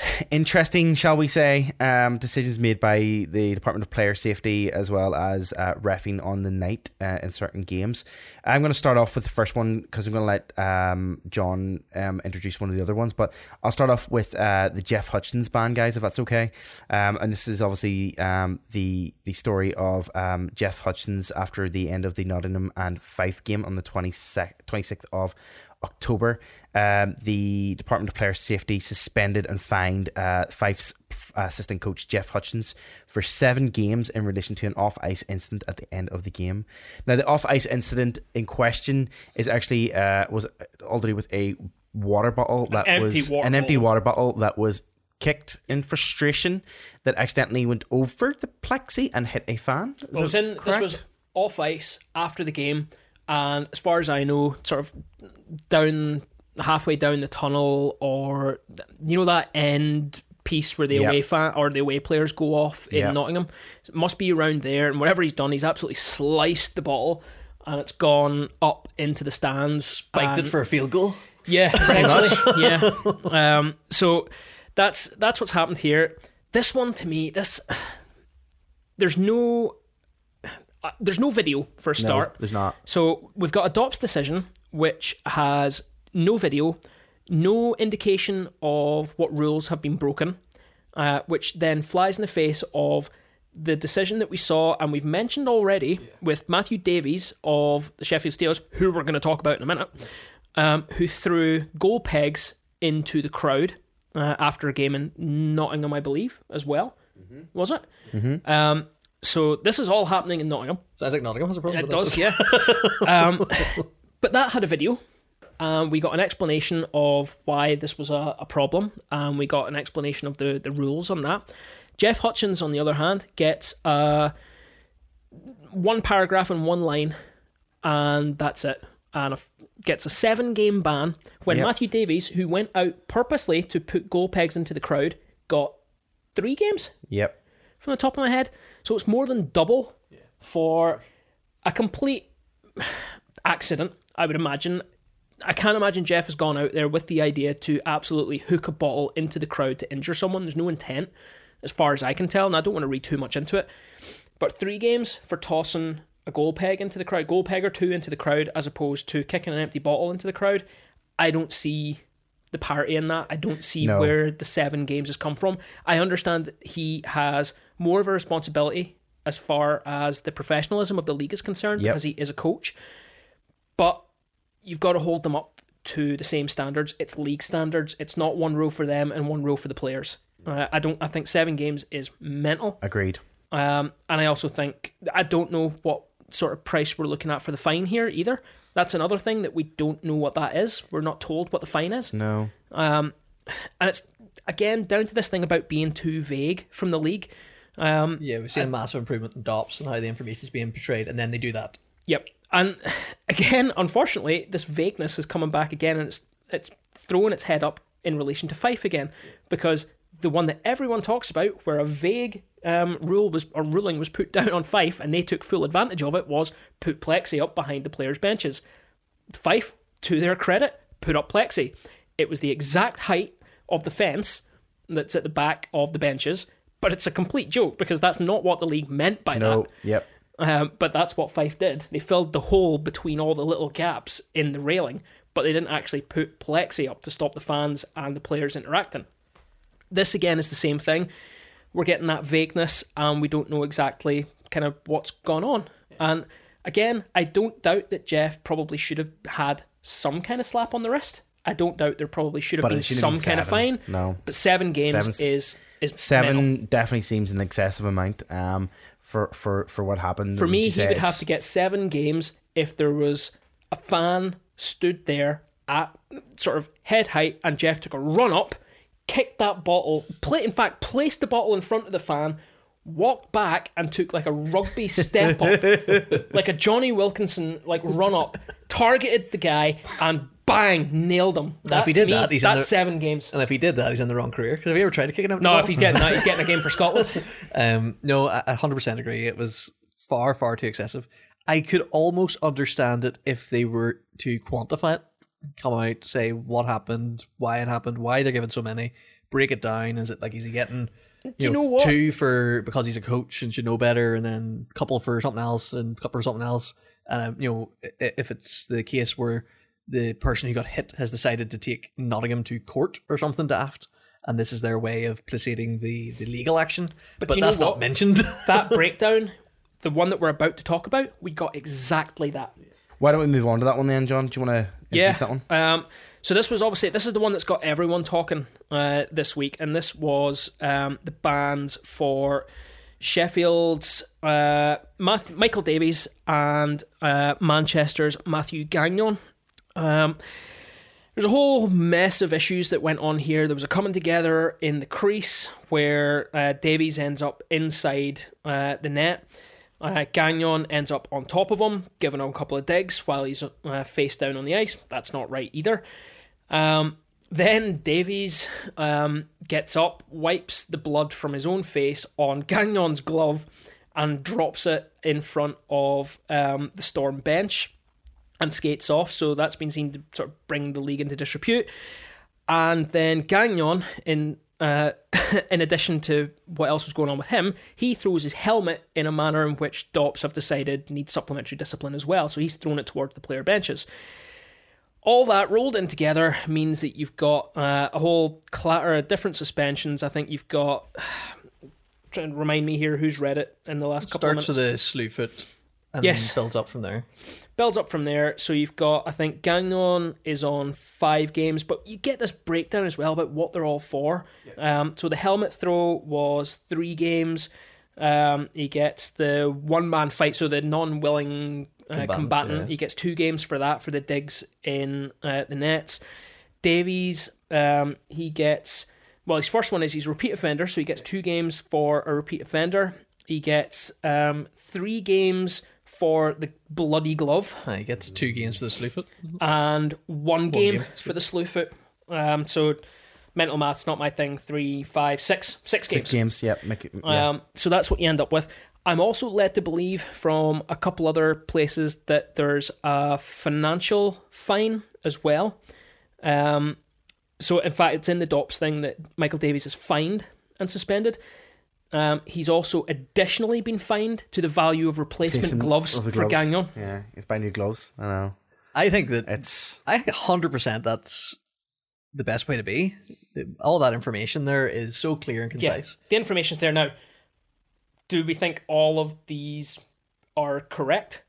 interesting, shall we say, um, decisions made by the Department of Player Safety as well as uh, refing on the night uh, in certain games. I'm going to start off with the first one because I'm going to let um, John um, introduce one of the other ones. But I'll start off with uh, the Jeff Hutchins ban, guys, if that's okay. Um, and this is obviously um, the the story of um, Jeff Hutchins after the end of the Nottingham and Fife game on the 26th, 26th of October, um, the Department of Player Safety suspended and fined uh, Fife's uh, assistant coach Jeff Hutchins for seven games in relation to an off ice incident at the end of the game. Now, the off ice incident in question is actually uh, was all to do with a water bottle that empty was an empty water bottle that was kicked in frustration that accidentally went over the plexi and hit a fan. Is Well, was in, this was off ice after the game, and as far as I know, sort of down halfway down the tunnel, or you know that end piece where the Yeah. away fan or the away players go off in Yeah. Nottingham. It must be around there, and whatever he's done, he's absolutely sliced the bottle. And it's gone up into the stands. Spiked and- it for a field goal. yeah, essentially. yeah. Um, so that's that's what's happened here. This one to me, this there's no uh, there's no video for a No, start. there's not. So we've got a DOPS decision which has no video, no indication of what rules have been broken, uh, which then flies in the face of the decision that we saw and we've mentioned already with Matthew Davies of the Sheffield Steelers, who we're going to talk about in a minute, um, who threw goal pegs into the crowd uh, after a game in Nottingham, I believe, as well. Was it? Mm-hmm. Um, so this is all happening in Nottingham. Sounds like Nottingham has a problem. It does, yeah. um, but that had a video. Um, we got an explanation of why this was a, a problem, and we got an explanation of the, the rules on that. Jeff Hutchins, on the other hand, gets uh, one paragraph and one line, and that's it. And a, gets a seven game ban when Yep. Matthew Davies, who went out purposely to put goal pegs into the crowd, got three games. Yep. from the top of my head. So it's more than double for a complete accident, I would imagine. I can't imagine Jeff has gone out there with the idea to absolutely hook a bottle into the crowd to injure someone. There's no intent, as far as I can tell, and I don't want to read too much into it. But three games for tossing a goal peg into the crowd, goal peg or two into the crowd, as opposed to kicking an empty bottle into the crowd. I don't see the parity in that. I don't see No. where the seven games has come from. I understand that he has more of a responsibility as far as the professionalism of the league is concerned Yep. because he is a coach. But you've got to hold them up to the same standards. It's league standards. It's not one rule for them and one rule for the players. Uh, I don't. I think seven games is mental. Agreed. Um, and I also think I don't know what sort of price we're looking at for the fine here either. That's another thing that we don't know what that is. We're not told what the fine is. No. Um, and it's again down to this thing about being too vague from the league. Um, Yeah, we've seen a massive improvement in DOPS and how the information is being portrayed, and then they do that. Yep. And again, unfortunately, this vagueness is coming back again, and it's it's throwing its head up in relation to Fife again, because the one that everyone talks about, where a vague um, rule was or ruling was put down on Fife, and they took full advantage of it, was put plexi up behind the players' benches. Fife, to their credit, put up plexi. It was the exact height of the fence that's at the back of the benches, but it's a complete joke because that's not what the league meant by that. No. Yep. Um, but that's what Fife did. They filled the hole between all the little gaps in the railing, but they didn't actually put plexi up to stop the fans and the players interacting. This again is the same thing. We're getting that vagueness, and we don't know exactly kind of what's gone on. And again, I don't doubt that Jeff probably should have had some kind of slap on the wrist. I don't doubt there probably should have But been some have kind of fine. No. But seven games Seven's- is Seven mental. definitely seems an excessive amount um, for, for, for what happened. For And me, he would have to get seven games if there was a fan stood there at sort of head height and Jeff took a run up, kicked that bottle, play, in fact, placed the bottle in front of the fan, walked back and took like a rugby step up, like a Jonny Wilkinson like run up, targeted the guy and bang, nailed him. That, if he did me, that, he's in that's the- seven games. And if he did that, he's in the wrong career. Because have you ever tried to kick an empty No, if he's getting that, he's getting a game for Scotland. Um, no, I I 100% agree. It was far, far too excessive. I could almost understand it if they were to quantify it, come out, say what happened, why it happened, why they're giving so many, break it down. Is it like is he getting you, you know what? two for because he's a coach and should know better, and then a couple for something else, and a couple for something else? Um, you know, i- if it's the case where the person who got hit has decided to take Nottingham to court or something daft. And this is their way of placating the, the legal action, but, you know that's not mentioned. that breakdown, the one that we're about to talk about, we got exactly that. Why don't we move on to that one then, John? Do you want to Yeah. introduce that one? Um, so this was obviously this is the one that's got everyone talking uh, this week, and this was um, the bans for Sheffield's uh, Math- Michael Davies and uh, Manchester's Matthew Gagnon. Um, there's a whole mess of issues that went on here. There was a coming together in the crease where uh, Davies ends up inside uh, the net. Uh, Gagnon ends up on top of him, giving him a couple of digs while he's uh, face down on the ice. That's not right either. Um, then Davies um, gets up, wipes the blood from his own face on Gagnon's glove, and drops it in front of um, the Storm bench and skates off. So that's been seen to sort of bring the league into disrepute. And then Gagnon, in uh, in addition to what else was going on with him, he throws his helmet in a manner in which Dops have decided needs supplementary discipline as well. So he's thrown it towards the player benches. All that rolled in together means that you've got uh, a whole clatter of different suspensions. I think you've got. Trying to remind me here who's read it in the last couple Starts of with a slew foot and Yes. builds up from there. Builds up from there. So you've got, I think, Gagnon is on five games, but you get this breakdown as well about what they're all for. Um, so the helmet throw was three games. Um, he gets the one man fight, so the non willing uh, combatant. Combatant, yeah. He gets two games for that for the digs in uh, the nets. Davies, um, he gets well. His first one is he's a repeat offender, so he gets two games for a repeat offender. He gets um, three games for the bloody glove he gets two games for the slew foot. and one game, game, for the slew foot. Um, so mental math's not my thing. Three, five, six, six games. Six games. Yeah. Make it, yeah. Um, so that's what you end up with. I'm also led to believe from a couple other places that there's a financial fine as well. Um, so in fact, it's in the DOPS thing that Michael Davies is fined and suspended. Um, he's also additionally been fined to the value of replacement Replacement gloves, of the for. Gagnon. Yeah. He's buying new gloves. I know. I think that It's I think hundred percent that's the best way to be. All that information there is so clear and Yeah, concise. the information's there now. Do we think all of these are correct?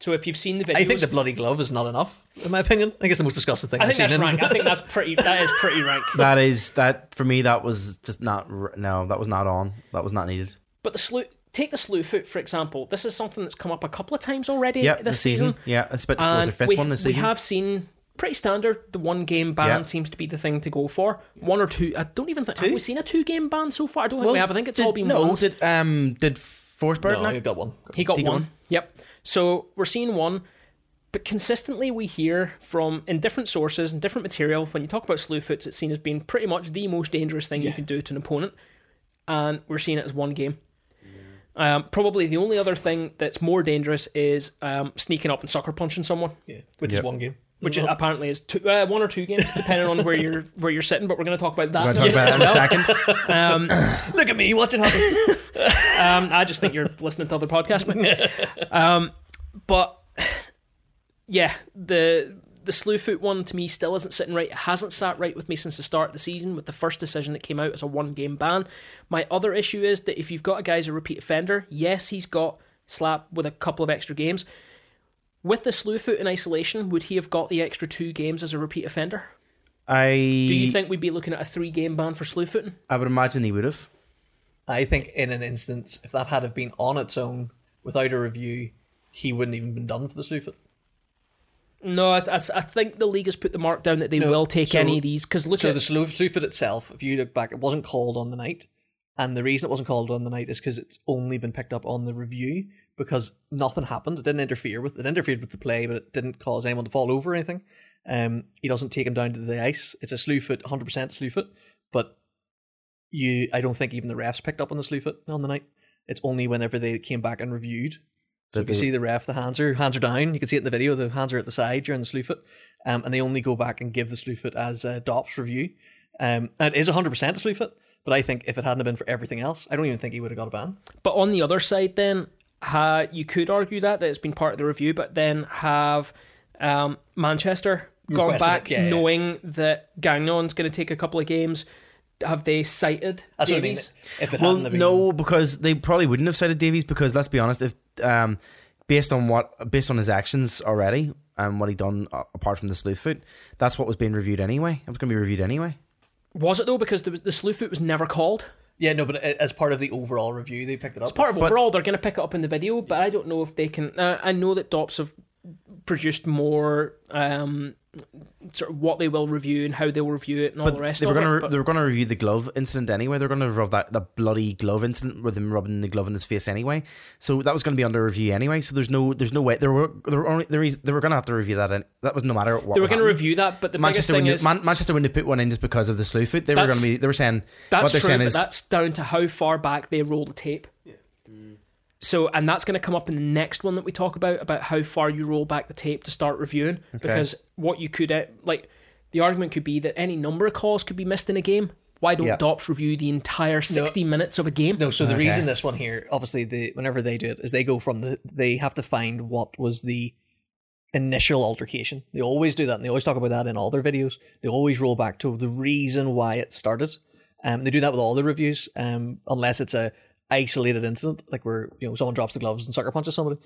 So if you've seen the videos, I think the bloody glove is not enough, in my opinion. I think it's the most disgusting thing I I've think seen. that's in- rank. I think that's pretty. That is pretty rank. that is that for me. That was just not. r- No, that was not on. That was not needed. But the slew, take the slew foot for example. This is something that's come up a couple of times already Yeah, this this season. Yeah, it's about the fourth And or fifth we, one this we season. have seen pretty standard. The one game ban Yeah. seems to be the thing to go for. One or two. I don't even think have we seen a two game ban so far. I don't think we have. I think it's did, all been no. ones. Did um did Forsberg No, not? you got one. He got Did he get one. one? Yep. So we're seeing one, but consistently we hear from in different sources and different material when you talk about slew foots, it's seen as being pretty much the most dangerous thing you can do to an opponent, and we're seeing it as one game. Um, probably the only other thing that's more dangerous is um, sneaking up and sucker punching someone, Yeah, which Yep. is one game. which is, apparently is two, uh, one or two games, depending on where you're where you're sitting. But we're going to talk about that. We're in a talk about it as in a well. second. Look at me, watch it happen. Um, I just think you're listening to other podcasts, mate. um, but yeah, the the Slewfoot one to me still isn't sitting right. It hasn't sat right with me since the start of the season with the first decision that came out as a one game ban. My other issue is that if you've got a guy who's a repeat offender, yes, he's got slap with a couple of extra games. With the Slewfoot in isolation, would he have got the extra two games as a repeat offender? I Do you think we'd be looking at a three game ban for Slewfooting? I would imagine he would have. I think in an instance, if that had have been on its own without a review, he wouldn't even been done for the Slewfoot. No, I, I, I think the league has put the mark down that they No, will take so- any of these because look So at the Slew- Slewfoot itself, if you look back, it wasn't called on the night. And the reason it wasn't called on the night is because it's only been picked up on the review because nothing happened. It didn't interfere with it interfered with the play, but it didn't cause anyone to fall over or anything. Um, he doesn't take him down to the ice. It's a Slewfoot, hundred percent Slewfoot, but you, I don't think even the refs picked up on the Slewfoot on the night. It's only whenever they came back and reviewed. So you can see the ref, the hands are hands are down. You can see it in the video. The hands are at the side during the Slewfoot, um, and they only go back and give the slew foot as a DOPS review. Um, and it is 100% a slew foot, but I think if it hadn't have been for everything else, I don't even think he would have got a ban. But on the other side, then ha, you could argue that that it's been part of the review, but then have um, Manchester gone back it, yeah, yeah. knowing that Gagnon's going to take a couple of games. Have they cited That's what I mean. Davies? If it Well, hadn't have been, no, because they probably wouldn't have cited Davies because let's be honest, if um, based on what based on his actions already and what he done uh, apart from the slew foot, that's what was being reviewed anyway. It was going to be reviewed anyway. Was it though? Because the, the Slewfoot was never called. yeah, no, but as part of the overall review, they picked it up. It's part of But- overall. They're going to pick it up in the video, but I don't know if they can. Uh, I know that DOPS have produced more um, sort of what they will review and how they will review it and all But the rest they were of going it. to they were going to review the glove incident anyway. They're going to rub that the bloody glove incident with him rubbing the glove in his face anyway. So that was going to be under review anyway. So there's no there's no way there were there were only there is they were going to have to review that. And that was no matter what. they were going to review that, but the Manchester biggest thing is Man- Manchester when they put one in just because of the slew foot, they were going to be they were saying That's what they're true, saying is that's down to how far back they roll the tape. So, and that's going to come up in the next one that we talk about about how far you roll back the tape to start reviewing. Because what you could uh, like, the argument could be that any number of calls could be missed in a game. Why don't Yeah. DOPS review the entire sixty minutes of a game? No, so the Okay. reason this one here, obviously, the whenever they do it, is they go from the they have to find what was the initial altercation. They always do that, and they always talk about that in all their videos. They always roll back to the reason why it started. Um, they do that with all the reviews, um, unless it's a isolated incident, like where you know someone drops the gloves and sucker punches somebody.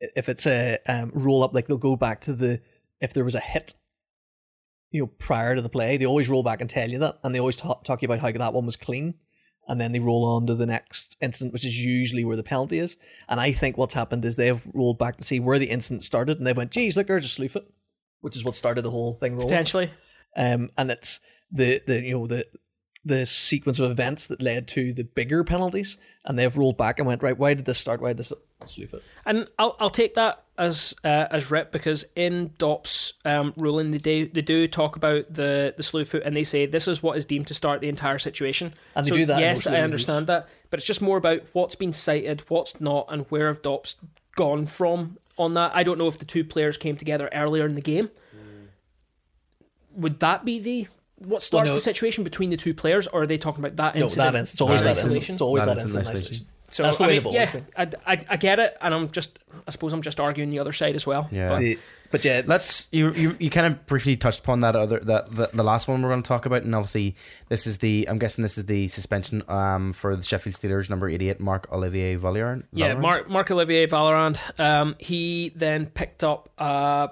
If it's a um, roll up, like they'll go back to the if there was a hit you know, prior to the play, they always roll back and tell you that, and they always talk, talk you about how that one was clean, and then they roll on to the next incident, which is usually where the penalty is. And I think what's happened is they've rolled back to see where the incident started, and they went, "Geez, look, there's a sleuth it," which is what started the whole thing rolling. Potentially, Um, and it's the the you know the the sequence of events that led to the bigger penalties, and they've rolled back and went, "Right, why did this start? Why did this sleuth it?" and I'll I'll take that as uh, as Rip because in DOPS um, ruling they do they do talk about the the slew foot and they say this is what is deemed to start the entire situation. And they so do that Yes, I understand that, but it's just more about what's been cited, what's not, and where have DOPS gone from on that. I don't know if the two players came together earlier in the game. Would that be the what starts no. the situation between the two players, or are they talking about that No, incident? that incident. It's always in that incident. It's always That that incident incident. in in isolation. So That's the I way mean, they've yeah, I, I, I get it, and I'm just, I suppose I'm just arguing the other side as well. Yeah. But The- But yeah, Let's you, you you kind of briefly touched upon that other that the, the last one we're going to talk about, and obviously this is the I'm guessing this is the suspension um for the Sheffield Steelers number 88 Marc-Olivier Vallerand. yeah, Mark Marc-Olivier Vallerand. Um, he then picked up uh,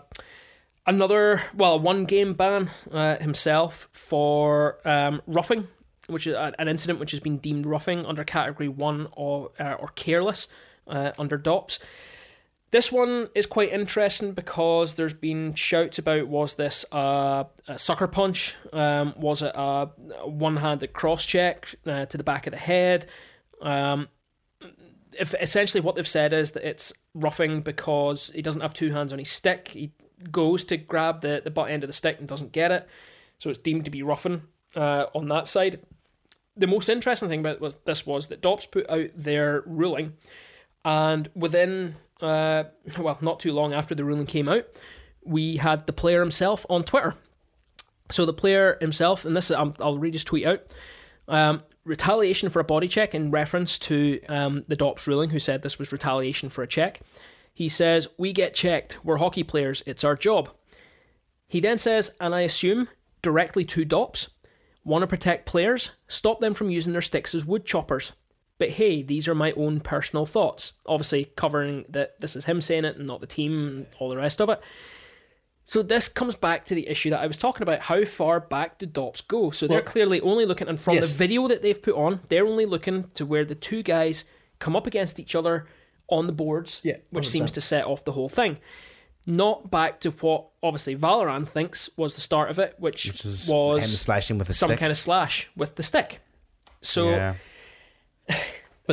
another well one game ban uh, himself for um, roughing, which is an incident which has been deemed roughing under Category One or uh, or careless uh, under DOPS. This one is quite interesting because there's been shouts about was this uh, a sucker punch? Um, was it a one-handed cross check uh, to the back of the head? Um, if essentially what they've said is that it's roughing because he doesn't have two hands on his stick. He goes to grab the, the butt end of the stick and doesn't get it, so it's deemed to be roughing uh, on that side. The most interesting thing about this was that DOPS put out their ruling, and within uh, well, not too long after the ruling came out, we had the player himself on Twitter. So the player himself, and this is, um, I'll read his tweet out. Um, retaliation for a body check in reference to um, the DOPS ruling, who said this was retaliation for a check. He says, We get checked. We're hockey players. It's our job. He then says, and I assume directly to DOPS, want to protect players, stop them from using their sticks as wood choppers. But hey, these are my own personal thoughts. Obviously, covering that this is him saying it and not the team and all the rest of it. So this comes back to the issue that I was talking about. How far back do DOPS go? So they're Well- clearly only looking, and from Yes. the video that they've put on, they're only looking to where the two guys come up against each other on the boards, Yeah, which seems to set off the whole thing. Not back to what obviously Vallerand thinks was the start of it, which, which is was him slashing with a some stick. kind of slash with the stick. So yeah. but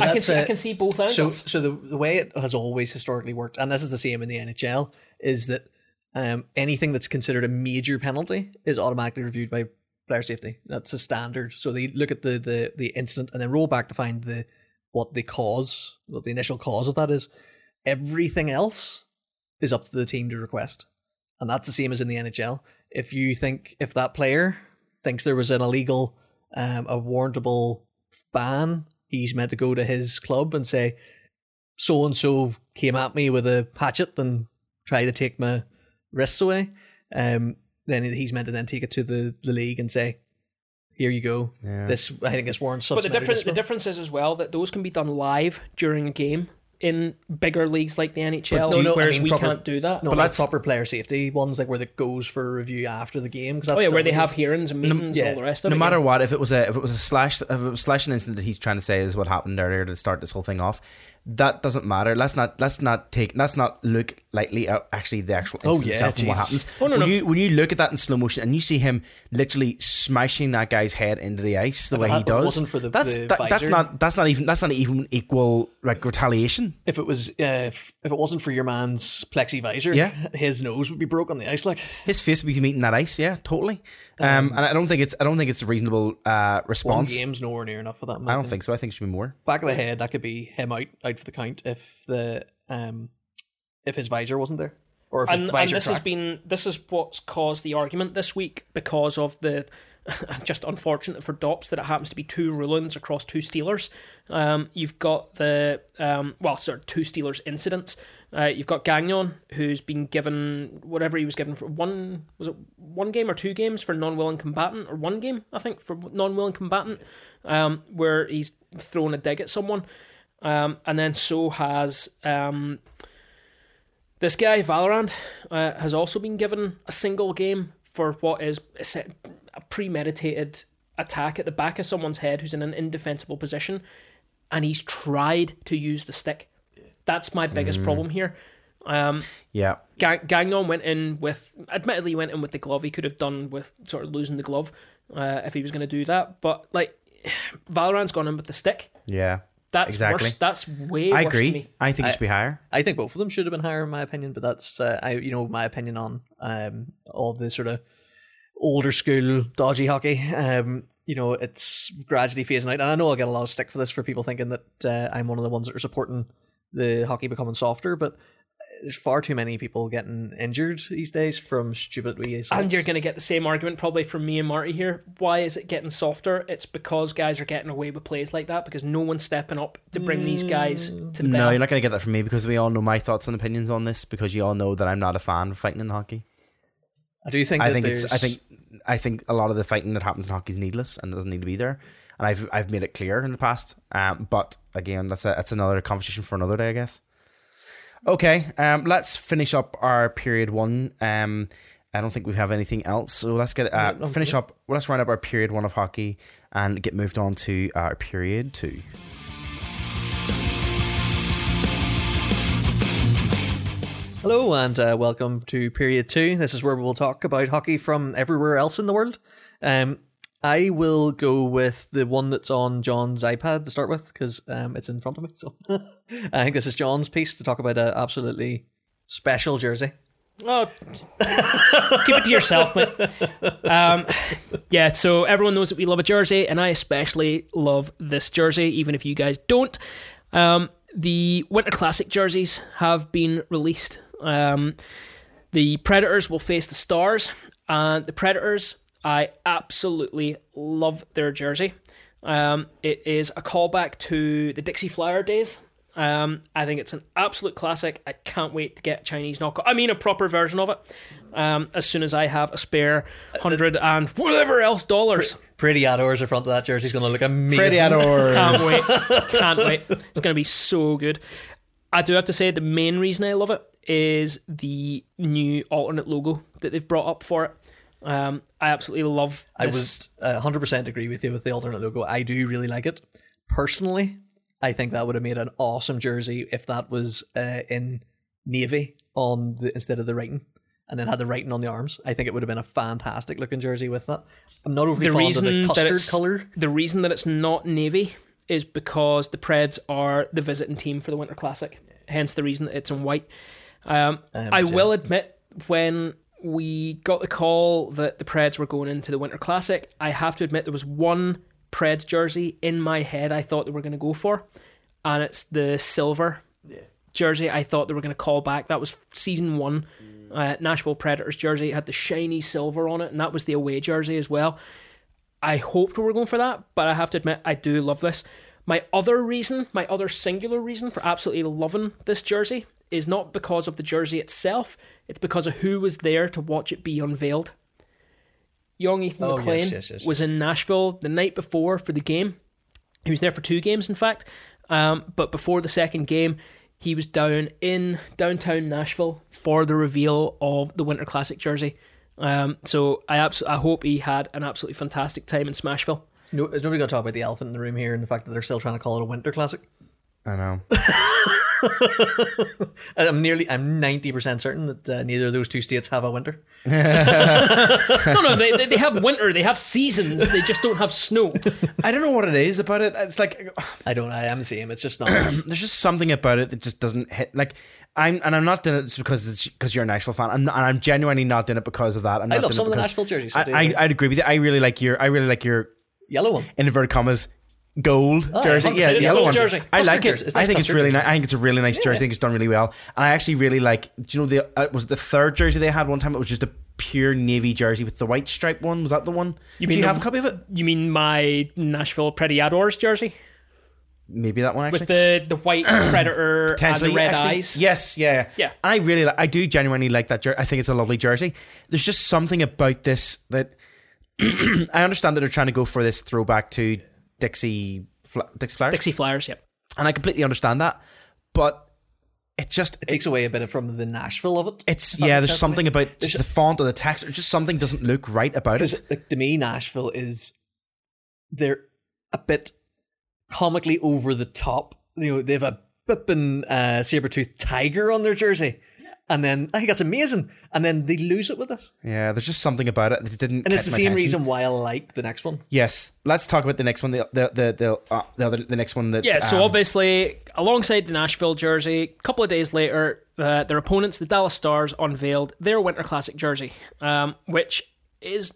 I can that's see, I a- can see both So, angles. so the the way it has always historically worked, and this is the same in the NHL, is that um, anything that's considered a major penalty is automatically reviewed by player safety. That's a standard. So they look at the the the incident and then roll back to find the what the cause, what the initial cause of that is. Everything else is up to the team to request, and that's the same as in the NHL. If you think if that player thinks there was an illegal, um, a warrantable ban, he's meant to go to his club and say, so and so came at me with a hatchet and tried to take my wrists away. Um, then he's meant to then take it to the, the league and say, here you go. Yeah. This I think this warrants But the difference, the difference is as well that those can be done live during a game in bigger leagues like the NHL, no, no, I mean we proper- can't do that. No, But like that's- proper player safety ones, like where it goes for review after the game. Cause that's oh yeah, where they have hearings and meetings yeah. and all the rest of no it. No matter what, if it was a if it was a slash if it was slashing incident that he's trying to say is what happened earlier to start this whole thing off, that doesn't matter. Let's not let's not take let's not look lightly at actually the actual Oh, incident yeah, itself and what happens. Oh, no, when no. you when you look at that in slow motion and you see him literally smashing that guy's head into the ice the If way he had- if it does, wasn't for the- that's the that, that's not that's not even that's not even equal like retaliation. If it was, uh, if, if it wasn't for your man's plexi visor, Yeah. his nose would be broke on the ice. Like His face would be meeting that ice, yeah, totally. Um, and I don't think it's I don't think it's a reasonable uh, one response. game's nowhere near enough for that. I don't think so. I think it should be more. back of the head that could be him out out for the count if the um if his visor wasn't there or if and, his and this has been this is what's caused the argument this week because of the just unfortunate for Dops that it happens to be two rulings across two Steelers. Um, you've got the um, well, of two Steelers incidents. Uh, you've got Gagnon, who's been given whatever he was given for one was it one game or two games for non-willing combatant, or one game I think for non-willing combatant, um, where he's thrown a dig at someone, um, and then so has um, this guy, Vallerand, uh, has also been given a single game for what is a premeditated attack at the back of someone's head who's in an indefensible position, and he's tried to use the stick. That's my biggest problem here. Um, Yeah, Ga- Gagnon went in with, admittedly, went in with the glove. He could have done with sort of losing the glove uh, if he was going to do that. But like, Vallerand's gone in with the stick. yeah. That's exactly. worse. That's way I worse to agree. me. I think it should be higher. I think both of them should have been higher, in my opinion. But that's uh, I, you know, my opinion on um all the sort of older school dodgy hockey. Um, you know, it's gradually phasing out, and I know I'll get a lot of stick for this for people thinking that uh, I'm one of the ones that are supporting the hockey becoming softer, but there's far too many people getting injured these days from stupid wee. And you're going to get the same argument probably from me and Marty here. Why is it getting softer? It's because guys are getting away with plays like that because no one's stepping up to bring these guys to the No, bell. you're not going to get that from me because we all know my thoughts and opinions on this because you all know that I'm not a fan of fighting in hockey. I do think I that think it's I think I think a lot of the fighting that happens in hockey is needless and doesn't need to be there. And I've I've made it clear in the past. Um, but again, that's a that's another conversation for another day, I guess. Okay, um, let's finish up our period one. Um, I don't think we have anything else, so let's get uh, No, finish up. Let's round up our period one of hockey and get moved on to our period two. Hello and uh, welcome to period two. This is where we will talk about hockey from everywhere else in the world. Um, I will go with the one that's on John's iPad to start with because um, it's in front of me. So I think this is John's piece to talk about an absolutely special jersey. Oh, keep it to yourself, mate. Um, yeah, so everyone knows that we love a jersey, and I especially love this jersey, even if you guys don't. Um, the Winter Classic jerseys have been released. Um, the Predators will face the Stars, and the Predators, I absolutely love their jersey. Um, it is a callback to the Dixie Flyer days. Um, I think it's an absolute classic. I can't wait to get Chinese knockoff. I mean, a proper version of it. Um, as soon as I have a spare hundred and whatever else dollars, Pretty outdoors in front of that jersey is going to look amazing. Pretty outdoors. can't wait. Can't wait. It's going to be so good. I do have to say the main reason I love it is the new alternate logo that they've brought up for it. Um, I absolutely love. I was uh, 100% agree with you with the alternate logo. I do really like it. Personally, I think that would have made an awesome jersey if that was uh, in navy on the, instead of the writing and then had the writing on the arms. I think it would have been a fantastic looking jersey with that. I'm not overly the fond of reason the that custard color. the reason that it's not navy is because the Preds are the visiting team for the Winter Classic. Hence the reason that it's in white. Um, Um, I will admit when we got the call that the Preds were going into the Winter Classic, I have to admit there was one Preds jersey in my head I thought they were going to go for, and it's the silver jersey. I thought they were going to call back. That was season one. Uh, Nashville Predators jersey it had the shiny silver on it, and that was the away jersey as well. I hoped we were going for that, but I have to admit I do love this. My other reason, my other singular reason for absolutely loving this jersey is not because of the jersey itself, it's because of who was there to watch it be unveiled. Young Ethan Oh, yes, McLean yes, yes, was in Nashville the night before for the game. He was there for two games, in fact. Um, but before the second game, he was down in downtown Nashville for the reveal of the Winter Classic jersey. Um, so I abs- I hope he had an absolutely fantastic time in Smashville. No, nobody going to talk about the elephant in the room here and the fact that they're still trying to call it a winter classic? I know. I'm nearly, I'm 90% certain that uh, neither of those two states have a winter. No, no, they, they they have winter, they have seasons, they just don't have snow. I don't know what it is about it. It's like I don't, I am the same. It's just not. there's just something about it that just doesn't hit. Like I'm, and I'm not doing it just because it's because you're a Nashville fan. I'm not, and I'm genuinely not doing it because of that. I'm I not love some of the Nashville jerseys. so I, I, I. I'd agree with you. I really like your, I really like your Yellow one. in inverted commas gold Oh, jersey. Yeah, the yellow one. jersey. I like it. jersey. I think it's really nice. I think it's a really nice jersey. I think it's done really well. And I actually really like. Do you know the uh, was it the third jersey they had one time? It was just a pure navy jersey with the white stripe one. Was that the one? You Do mean you the- have a copy of it? You mean my Nashville Predators jersey Maybe that one actually. with the the white predator and the red actually, eyes? Yes, yeah, Yeah. And I really, like, I do genuinely like that jersey. I think it's a lovely jersey. There's just something about this that I understand that they're trying to go for this throwback to Dixie, Fla- Dixie Flyers, Dixie Flyers. Yep. and I completely understand that. But it just, It takes away a bit from the Nashville of it. it's yeah. There's something about There's the font or the text, or just something doesn't look right about it. like, to me, Nashville is they're a bit comically over the top. You know, they have a bippin uh, saber tooth tiger on their jersey, and then I think that's amazing, and then they lose it with this, Yeah, there's just something about it that didn't. and it's the my same attention. reason why I like the next one. Yes, let's talk about the next one. The the the the, uh, the other the next one that Yeah, so um, obviously, alongside the Nashville jersey, a couple of days later, uh, their opponents, the Dallas Stars, unveiled their Winter Classic jersey, um, which is,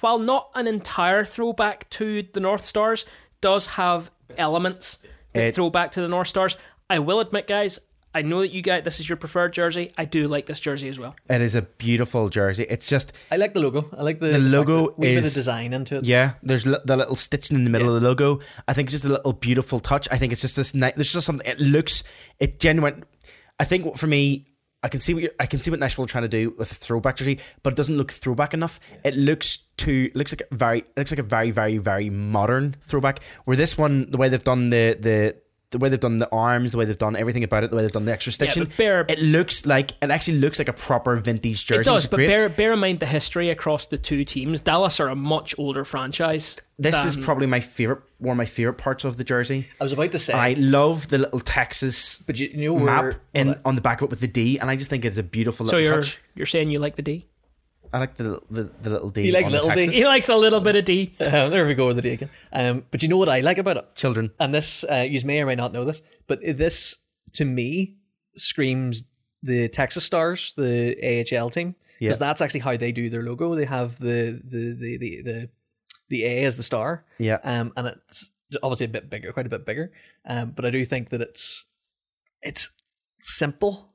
while not an entire throwback to the North Stars, does have elements that It- throw back to the North Stars. I will admit, guys, I know that you guys, this is your preferred jersey. I do like this jersey as well. it is a beautiful jersey. It's just I like the logo. I like the, The fact logo that we bit is- of design into it. yeah. There's li- the little stitching in the middle of the logo. I think it's just a little beautiful touch. I think it's just this. Ni- there's just something. It looks. It genuine. I think for me. I can see what you're, I can see what Nashville are trying to do with a throwback jersey, but it doesn't look throwback enough. It looks too looks like a very it looks like a very very very modern throwback. Where this one, the way they've done the the the way they've done the arms, the way they've done everything about it, the way they've done the extra stitching, but bear- it looks like it actually looks like a proper vintage jersey. It does, but bear, bear in mind the history across the two teams. Dallas are a much older franchise. This is probably my favorite, one of my favorite parts of the jersey. I was about to say, I love the little Texas but you, you know map in on the back of it with the D, and I just think it's a beautiful So little you're touch. you're saying you like the D? I like the the, the little D. He likes on the little D. He likes a little bit of D. Uh, there we go with the D again. Um, but you know what I like about it? Children. And this, uh, you may or may not know this, but this to me screams the Texas Stars, the AHL team, Yeah. because that's actually how they do their logo. They have the the the the the, the A as the star, Yeah. um, and it's obviously a bit bigger, quite a bit bigger. Um, but I do think that it's it's simple.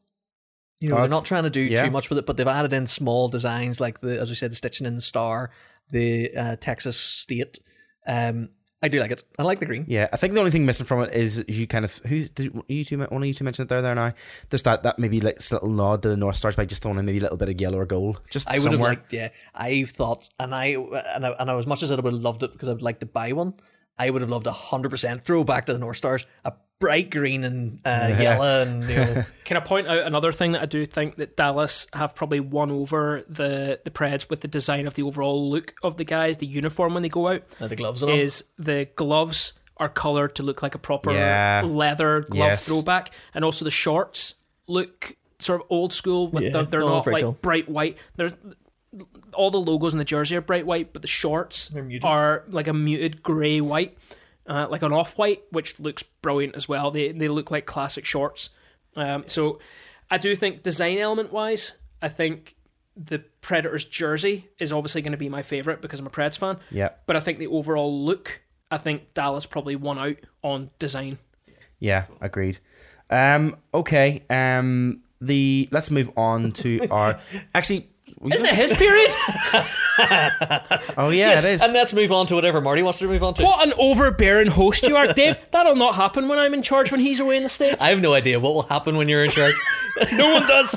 You know, Oh, they're not trying to do yeah. too much with it, but they've added in small designs like the, as we said, the stitching in the star, the uh, Texas state. Um, I do like it. I like the green. Yeah, I think the only thing missing from it is you kind of who's did you two one of you two mentioned it there there now. Just that that maybe like little nod to the North Stars by just throwing in maybe a little bit of yellow or gold. Just I would somewhere. have liked, yeah. I thought, and I, and I, and I, as much as I would have loved it because I would like to buy one, I would have loved a hundred percent throwback to the North Stars, a bright green and uh, yellow, and you know, Can I point out another thing that I do think that Dallas have probably won over the the Preds with the design of the overall look of the guys, the uniform when they go out, uh, the gloves and all. is the gloves are colored to look like a proper Yeah. leather glove Yes. throwback, and also the shorts look sort of old school. With Yeah. the, they're Oh, not like cool. bright white. There's all the logos in the jersey are bright white, but the shorts are like a muted grey white, uh, like an off white, which looks brilliant as well. They they look like classic shorts. Um, so I do think design element wise, I think the Predators jersey is obviously going to be my favorite because I'm a Preds fan. Yeah. But I think the overall look, I think Dallas probably won out on design. Yeah, agreed. Um, okay. Um, the let's move on to our actually. We Isn't it his period? Oh yeah, it is. And let's move on to whatever Marty wants to move on to. what an overbearing host you are, Dave. That'll not happen when I'm in charge when he's away in the States. I have no idea what will happen when you're in charge. no one does.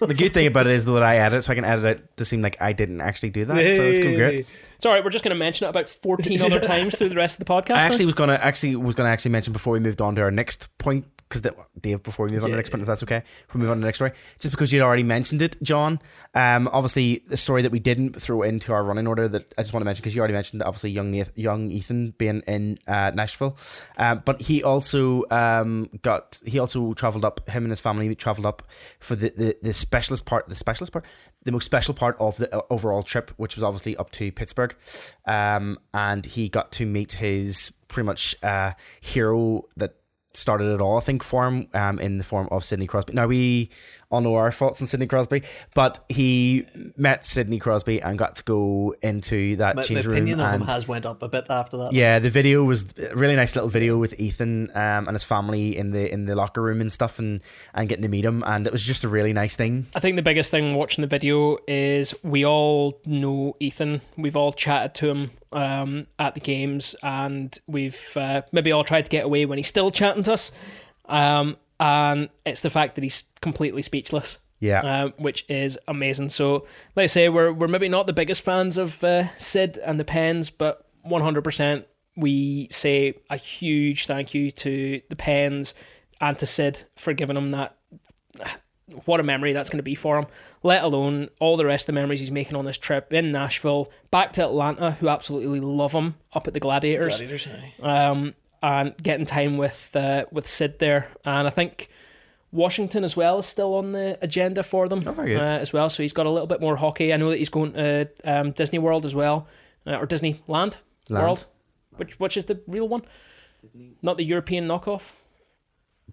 the good thing about it is that I edit, so I can edit it to seem like I didn't actually do that. So it's going great. It's all right. We're just going to mention it about 14 other times through the rest of the podcast. I now. actually was gonna actually was gonna actually mention before we moved on to our next point because Dave before we move on to the next point if that's okay we move on to the next story just because you'd already mentioned it John um obviously the story that we didn't throw into our running order that I just want to mention because you already mentioned obviously young Nath- young Ethan being in uh, Nashville um but he also um got he also traveled up him and his family traveled up for the the, the specialist part the specialist part the most special part of the uh, overall trip which was obviously up to Pittsburgh um and he got to meet his pretty much uh hero that started it all, I think, for him um, in the form of Sidney Crosby. Now, we all know our faults in Sidney Crosby, but he met Sidney Crosby and got to go into that My, my change room. opinion of him And has went up a bit after that. yeah, the video was a really nice little video with Ethan um, and his family in the in the locker room and stuff, and and getting to meet him, and it was just a really nice thing. I think the biggest thing watching the video is we all know Ethan. We've all chatted to him um, at the games, and we've uh, maybe all tried to get away when he's still chatting to us. Um, and it's the fact that he's completely speechless. Yeah. uh, which is amazing. So, like I say, we're we're maybe not the biggest fans of uh, Sid and the Pens, but 100% we say a huge thank you to the Pens and to Sid for giving him that. What a memory that's going to be for him. Let alone all the rest of the memories he's making on this trip in Nashville, back to Atlanta, who absolutely love him up at the Gladiators Gladiators, aye. um, and getting time with uh, with Sid there. And I think Washington as well is still on the agenda for them Oh, uh, as well. So he's got a little bit more hockey. I know that he's going to um, Disney World as well, uh, or Disneyland Land. World, which which is the real one, not the European knockoff.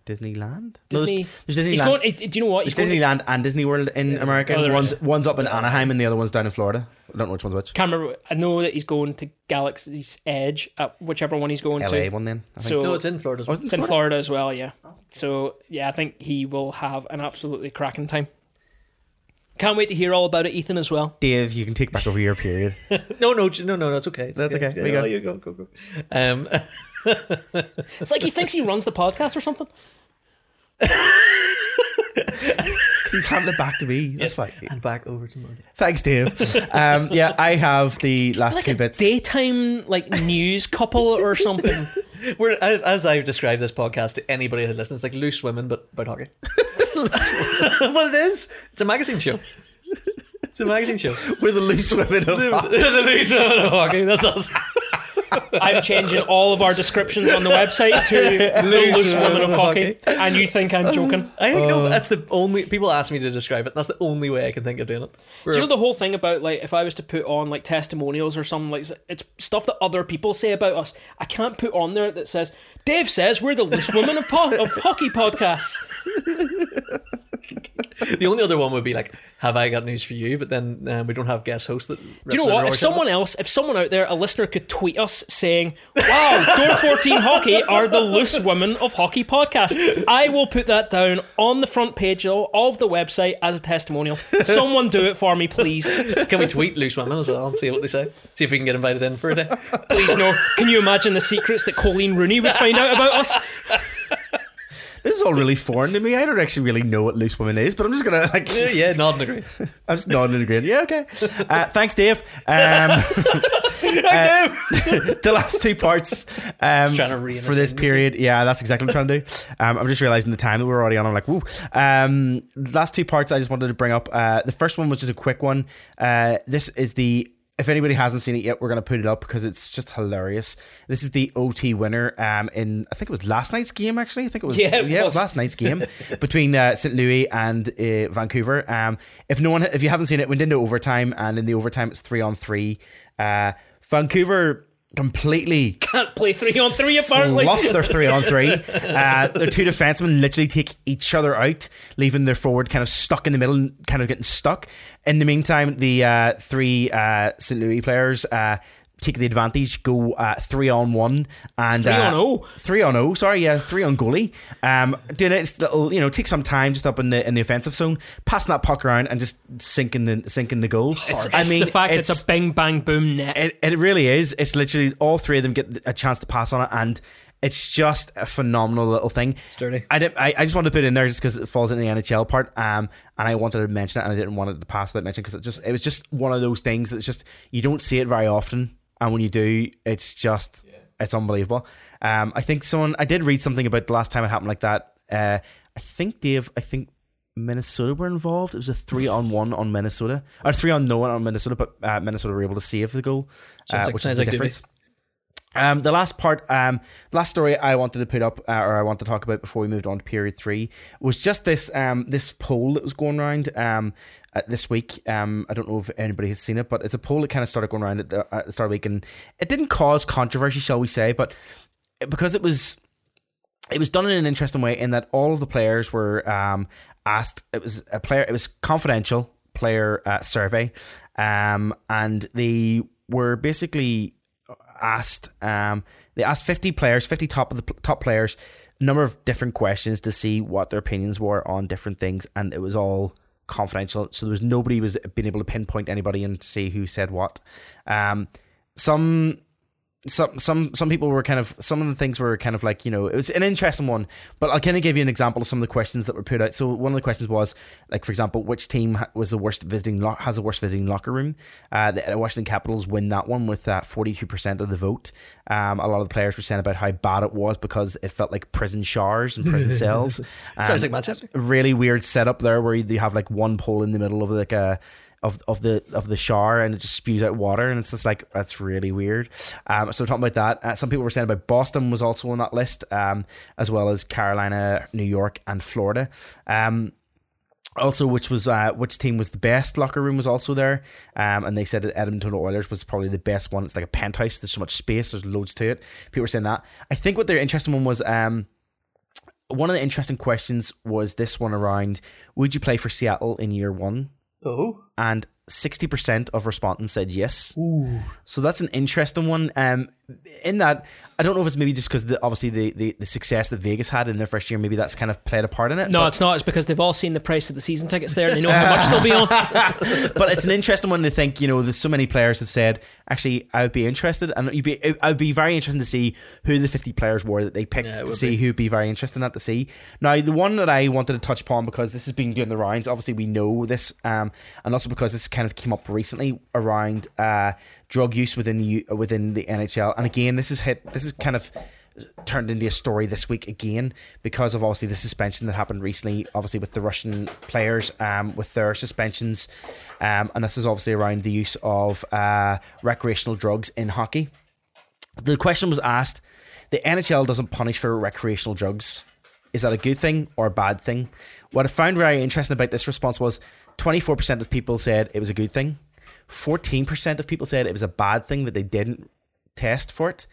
Disneyland. No, Disney. there's, there's he's Disneyland. going. Do you know what? There's He's going to- Disneyland and Disney World in America. Oh, one's is. one's up in Anaheim and the other one's down in Florida. I don't know which one's which. can't remember. I know that he's going to Galaxy's Edge, at whichever one he's going LA to. LA one then. I think. So No, it's in Florida. Oh, is it It's in Florida as well, yeah. So yeah, I think he will have an absolutely cracking time. Can't wait to hear all about it, Ethan, as well. Dave, you can take back over your period. no, no, no, no, that's okay. It's That's okay. Go. Oh, you go, go, go. Um, It's like he thinks he runs the podcast or something. He's handed it back to me. That's fine. and back over to Marty. Thanks, Dave. Um, yeah, I have the last Like two a bits. daytime like news couple or something. We're as, as I've described this podcast to anybody that listens, it's like loose women, but about hockey. well, it is. It's a magazine show. It's a magazine show. We're the loose women of the loose women of hockey. That's us. I'm changing all of our descriptions on the website to the loose woman of hockey, and you think I'm joking. I think no, uh. that's the only people ask me to describe it. That's the only way I can think of doing it. Do you know the whole thing about like if I was to put on like testimonials or something like it's stuff that other people say about us. I can't put on there that says Dave says we're the loose women of, po- of hockey podcasts. the only other one would be like, "Have I got news for you?" But then um, we don't have guest hosts. That Do you know what? If someone else, if someone out there, a listener, could tweet us saying, "Wow, Door 14 Hockey are the loose women of hockey podcast," I will put that down on the front page of of the website as a testimonial. Someone do it for me, please. can we tweet loose women as well and see what they say? See if we can get invited in for a day. Please no. Can you imagine the secrets that Coleen Rooney would find out about us? This is all really foreign to me. I don't actually really know what loose women is, but I'm just gonna like. yeah, yeah, nod and agree. I'm just nodding and agreeing. Yeah, okay. Uh, thanks, Dave. Um, uh, the last two parts um, to for this period. Yeah, that's exactly what I'm trying to do. Um, I'm just realizing the time that we're already on. I'm like, woo. Um, last two parts I just wanted to bring up. Uh, the first one was just a quick one. Uh, this is the. If anybody hasn't seen it yet, we're going to put it up because it's just hilarious. This is the OT winner um, in, I think it was last night's game, actually. I think it was, Yeah, it it was was. last night's game between uh, St. Louis and uh, Vancouver. Um, if no one, if you haven't seen it, went into overtime, and in the overtime it's three on three. Uh, Vancouver completely Can't play three on three apparently. fluff their three on three. Uh, their two defensemen literally take each other out, leaving their forward kind of stuck in the middle, and kind of getting stuck. In the meantime, the uh, three uh, St. Louis players. Uh, Take the advantage, go uh, three on one, and Three uh, on oh. three on oh. Sorry, yeah, three on goalie. Um, doing it, little, you know, take some time just up in the in the offensive zone, passing that puck around and just sinking the sinking the goal. It's, I it's mean, the fact it's, it's, a bing bang boom net. it, it really is. It's literally all three of them get a chance to pass on it, and it's just a phenomenal little thing. It's dirty. I, didn't, I, I just wanted to put it in there just because it falls in the NHL part, um, and I wanted to mention it, and I didn't want it to pass without mention because it just it was just one of those things that's just you don't see it very often, and when you do, it's just it's unbelievable. Um, I think someone I did read something about the last time it happened like that. Uh, I think Dave, I think Minnesota were involved. It was a three on one on Minnesota, or three on no one on Minnesota, but uh, Minnesota were able to save the goal, uh, like- which sounds is the like difference. Um, the last part, um, last story I wanted to put up, uh, or I want to talk about before we moved on to period three, was just this um, this poll that was going around um, uh, this week. Um, I don't know if anybody has seen it, but it's a poll that kind of started going around at the, at the start of the week, and it didn't cause controversy, shall we say, but because it was it was done in an interesting way in that all of the players were um, asked. It was a player. It was confidential player uh, survey, um, and they were basically asked. Um, they asked fifty players, fifty top of the top players, a number of different questions to see what their opinions were on different things, and it was all confidential. So there was nobody was being able to pinpoint anybody and see who said what. Um, some some some some people were kind of some of the things were kind of like you know it was an interesting one but i'll kind of give you an example of some of the questions that were put out. So one of the questions was like for example which team was the worst visiting lo- has the worst visiting locker room? Uh the washington capitals win that one with uh, 42% of the vote. Um a lot of the players were saying about how bad it was because it felt like prison showers and prison cells. Sounds Um, like Manchester. really weird setup there where you have like one pole in the middle of like a of of the of the shower and it just spews out water and it's just like that's really weird. Um, so talking about that, uh, some people were saying about Boston was also on that list, um, as well as Carolina, New York, and Florida. Um, also, which was uh, which team was the best locker room was also there, um, and they said that Edmonton Oilers was probably the best one. It's like a penthouse. There's so much space. There's loads to it. People were saying that. I think what their interesting one was. Um, one of the interesting questions was this one around: Would you play for Seattle in year one? Oh. And sixty percent of respondents said yes. So that's an interesting one. Um, in that, I don't know if it's maybe just because the, obviously the, the, the success that Vegas had in their first year, maybe that's kind of played a part in it. No, but- it's not. It's because they've all seen the price of the season tickets there and they know how much they'll be on. but it's an interesting one to think. You know, there's so many players have said, actually, I would be interested, and you'd be, I would be very interested to see who the 50 players were that they picked Yeah, it to see be. who'd be very interested in that to see. Now, the one that I wanted to touch upon because this has been doing the rounds. Obviously, we know this, um, and also because this kind of came up recently around uh, drug use within the within the NHL. And again, this is hit. This is kind of turned into a story this week again because of obviously the suspension that happened recently, obviously with the Russian players, um, with their suspensions, um, and this is obviously around the use of uh, recreational drugs in hockey. The question was asked: the NHL doesn't punish for recreational drugs. Is that a good thing or a bad thing? What I found very interesting about this response was 24% of people said it was a good thing. 14% of people said it was a bad thing that they didn't test for it.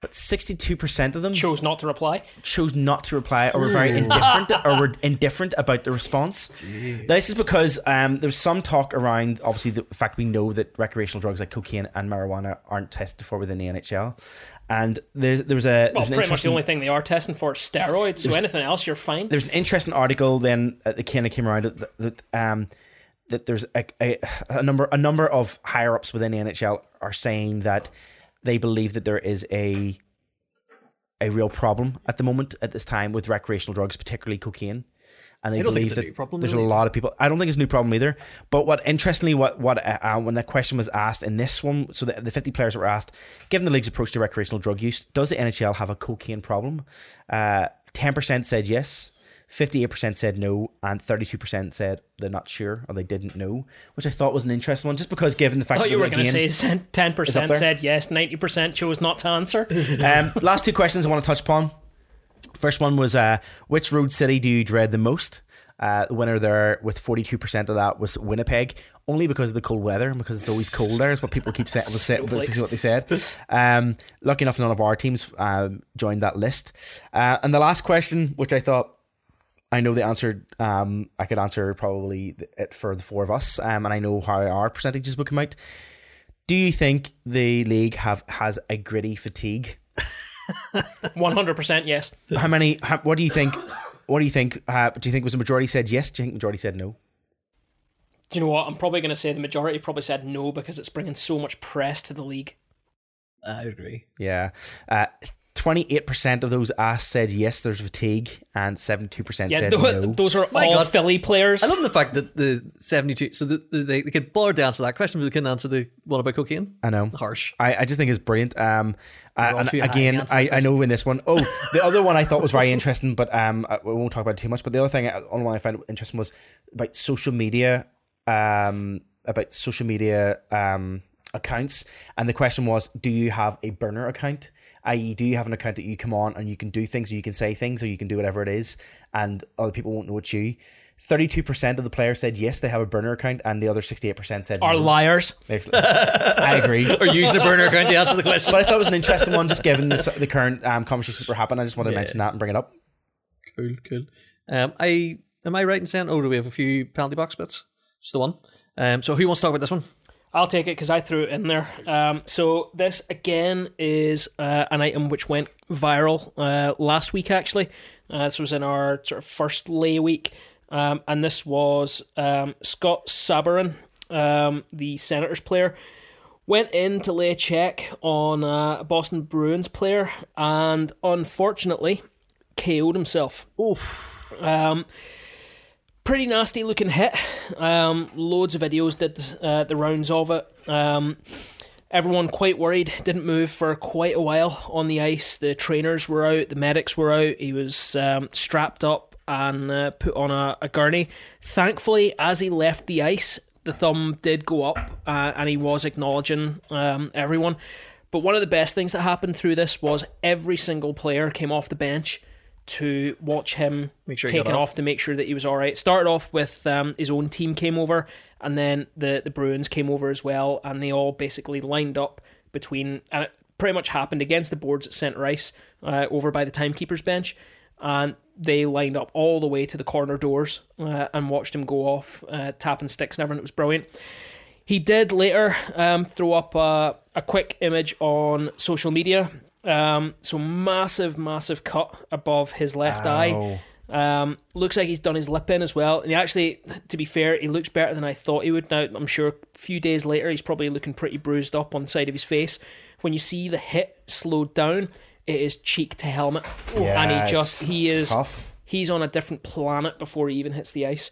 But 62% of them Chose not to reply. chose not to reply or were very indifferent or were indifferent about the response. Now, this is because um, there's some talk around obviously the fact we know that recreational drugs like cocaine and marijuana aren't tested for within the NHL. And there, there was a Well, an pretty much the only thing they are testing for is steroids. So anything else, you're fine. there's an interesting article then that kind of came around that, that um that there's a, a, a number a number of higher ups within the NHL are saying that they believe that there is a a real problem at the moment at this time with recreational drugs, particularly cocaine. And they I don't think believe that problem, there's really. a lot of people. I don't think it's a new problem either. But what interestingly, what what uh, uh, when that question was asked in this one, so the, the 50 players were asked, given the league's approach to recreational drug use, does the NHL have a cocaine problem? Uh, 10% said yes, 58% said no, and 32% said they're not sure or they didn't know, which I thought was an interesting one, just because given the I fact thought that you were going to say 10% said yes, ninety percent chose not to answer. Um, last two questions I want to touch upon. First one was uh, which road city do you dread the most? Uh, the winner there with 42% of that was Winnipeg, only because of the cold weather and because it's always cold there, is what people keep saying. Was what they said. Um, lucky enough, none of our teams um, joined that list. Uh, and the last question, which I thought I know the answer. Um, I could answer probably it for the four of us, um, and I know how our percentages would come out. Do you think the league have has a gritty fatigue? One hundred percent yes. How many? How, what do you think? What do you think? Uh, do you think was the majority said yes? Do you think the majority said no? Do you know what? I'm probably going to say the majority probably said no because it's bringing so much press to the league. I agree. Yeah. Uh, Twenty-eight percent of those asked said yes. There's fatigue, and seventy-two percent Yeah, said tho- no. those are My all God. Philly players. I love the fact that the 72, so the, the, they, they could boil down to that question, but they couldn't answer the one about cocaine. I know. Harsh. I, I just think it's brilliant. Um, uh, and again, I, I know in this one, oh, the other one I thought was very interesting, but um, I, we won't talk about it too much. But the other thing, uh, only one I found interesting was about social media, um, about social media um accounts, and the question was, do you have a burner account? I.e., do you have an account that you come on and you can do things, or you can say things, or you can do whatever it is, and other people won't know it's you. Thirty-two percent of the players said yes, they have a burner account, and the other sixty-eight percent said are no. liars. I agree. Or using a burner account to answer the question. But I thought it was an interesting one, just given the, the current um, conversations that were happening. I just wanted to mention that and bring it up. Cool, cool. Um, I am I right in saying? Oh, do we have a few penalty box bits? Just the one. Um, so who wants to talk about this one? I'll take it because I threw it in there. Um, so this again is uh, an item which went viral uh, last week. Actually, uh, this was in our sort of first lay week, um, and this was um, Scott Sabourin, um, the Senators player, went in to lay a check on uh, a Boston Bruins player, and unfortunately, KO'd himself. Oof. Pretty nasty looking hit. Um, loads of videos did uh, the rounds of it. Um, everyone quite worried. Didn't move for quite a while on the ice. The trainers were out. The medics were out. He was um, strapped up and uh, put on a, a gurney. Thankfully, as he left the ice, the thumb did go up, uh, and he was acknowledging um, everyone. But one of the best things that happened through this was every single player came off the bench to watch him Make sure taken off to make sure that he was all right. Started off with um, his own team came over, and then the the Bruins came over as well, and they all basically lined up between. And it pretty much happened against the boards at centre ice, uh, over by the timekeeper's bench, and they lined up all the way to the corner doors uh, and watched him go off, uh, tapping sticks and everything. It was brilliant. He did later um, throw up a, a quick image on social media. Um, so massive, massive cut above his left eye. Um, looks like he's done his lip in as well. And he actually, to be fair, he looks better than I thought he would. Now, I'm sure a few days later, he's probably looking pretty bruised up on the side of his face. When you see the hit slowed down, it is cheek to helmet, Yeah, and he just he is tough. he's on a different planet before he even hits the ice.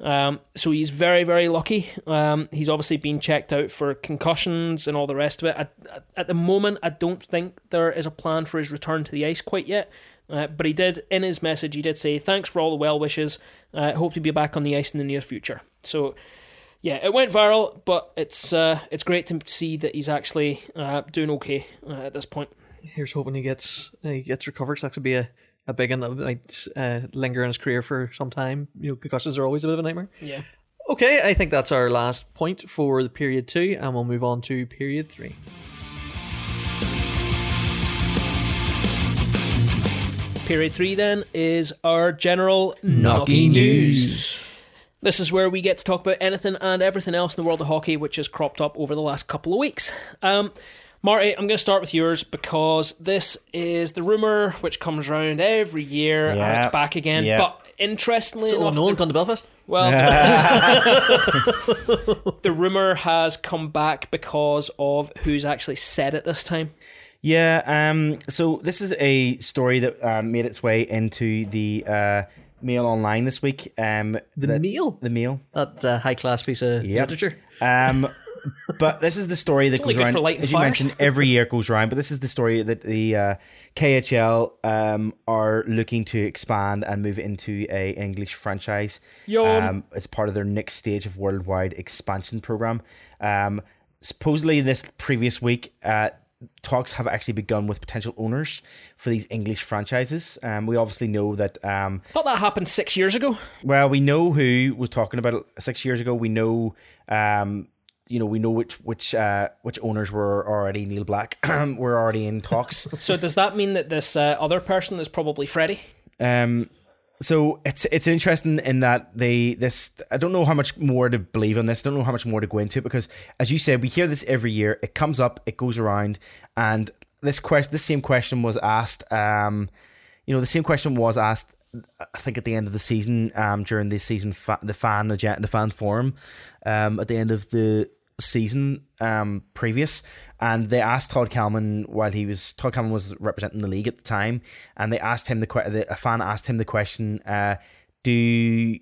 Um, so he's very, very lucky. Um, he's obviously been checked out for concussions and all the rest of it. At, at, the moment, I don't think there is a plan for his return to the ice quite yet. Uh, but he did, in his message, he did say, Thanks for all the well wishes. Uh, hope to be back on the ice in the near future. So, yeah, it went viral, but it's uh, it's great to see that he's actually uh, doing okay uh, at this point. Here's hoping he gets he gets recovered. So that could be a, a big one that might uh, linger in his career for some time. You know, concussions are always a bit of a nightmare. Yeah. Okay, I think that's our last point for the period two, and we'll move on to period three. Period three then is our general Knocky knocky news. news. This is where we get to talk about anything and everything else in the world of hockey which has cropped up over the last couple of weeks. Um, Marty, I'm going to start with yours because this is the rumor which comes around every year and it's back again. Yeah. But interestingly So, enough, no one the- come to Belfast. well, the rumor has come back because of who's actually said it this time. Yeah. Um. So this is a story that um, made its way into the uh, Mail Online this week. Um. The that- meal, The Mail. that uh, high class piece of Yep. literature. Um, but this is the story that goes around. As you mentioned, every year goes around. But this is the story that the uh, KHL um, are looking to expand and move into a English franchise. Um, as part of their next stage of worldwide expansion program. Um, supposedly, this previous week, uh, talks have actually begun with potential owners for these English franchises. Um, we obviously know that. Um, Thought that happened six years ago. well, we know who was talking about it six years ago. We know, um, you know, we know which which uh, which owners were already Neil Black were already in talks. So does that mean that this uh, other person is probably Freddie? Um, so it's it's interesting in that they this I don't know how much more to believe on this. I don't know how much more to go into because as you said, we hear this every year. It comes up, it goes around, and this question, this same question was asked. Um, you know, the same question was asked. I think at the end of the season, um, during the season, fa- the fan agenda, the fan forum, um, at the end of the season, um, previous, and they asked Todd Kelman while he was Todd Kelman was representing the league at the time, and they asked him the the a fan asked him the question, uh, do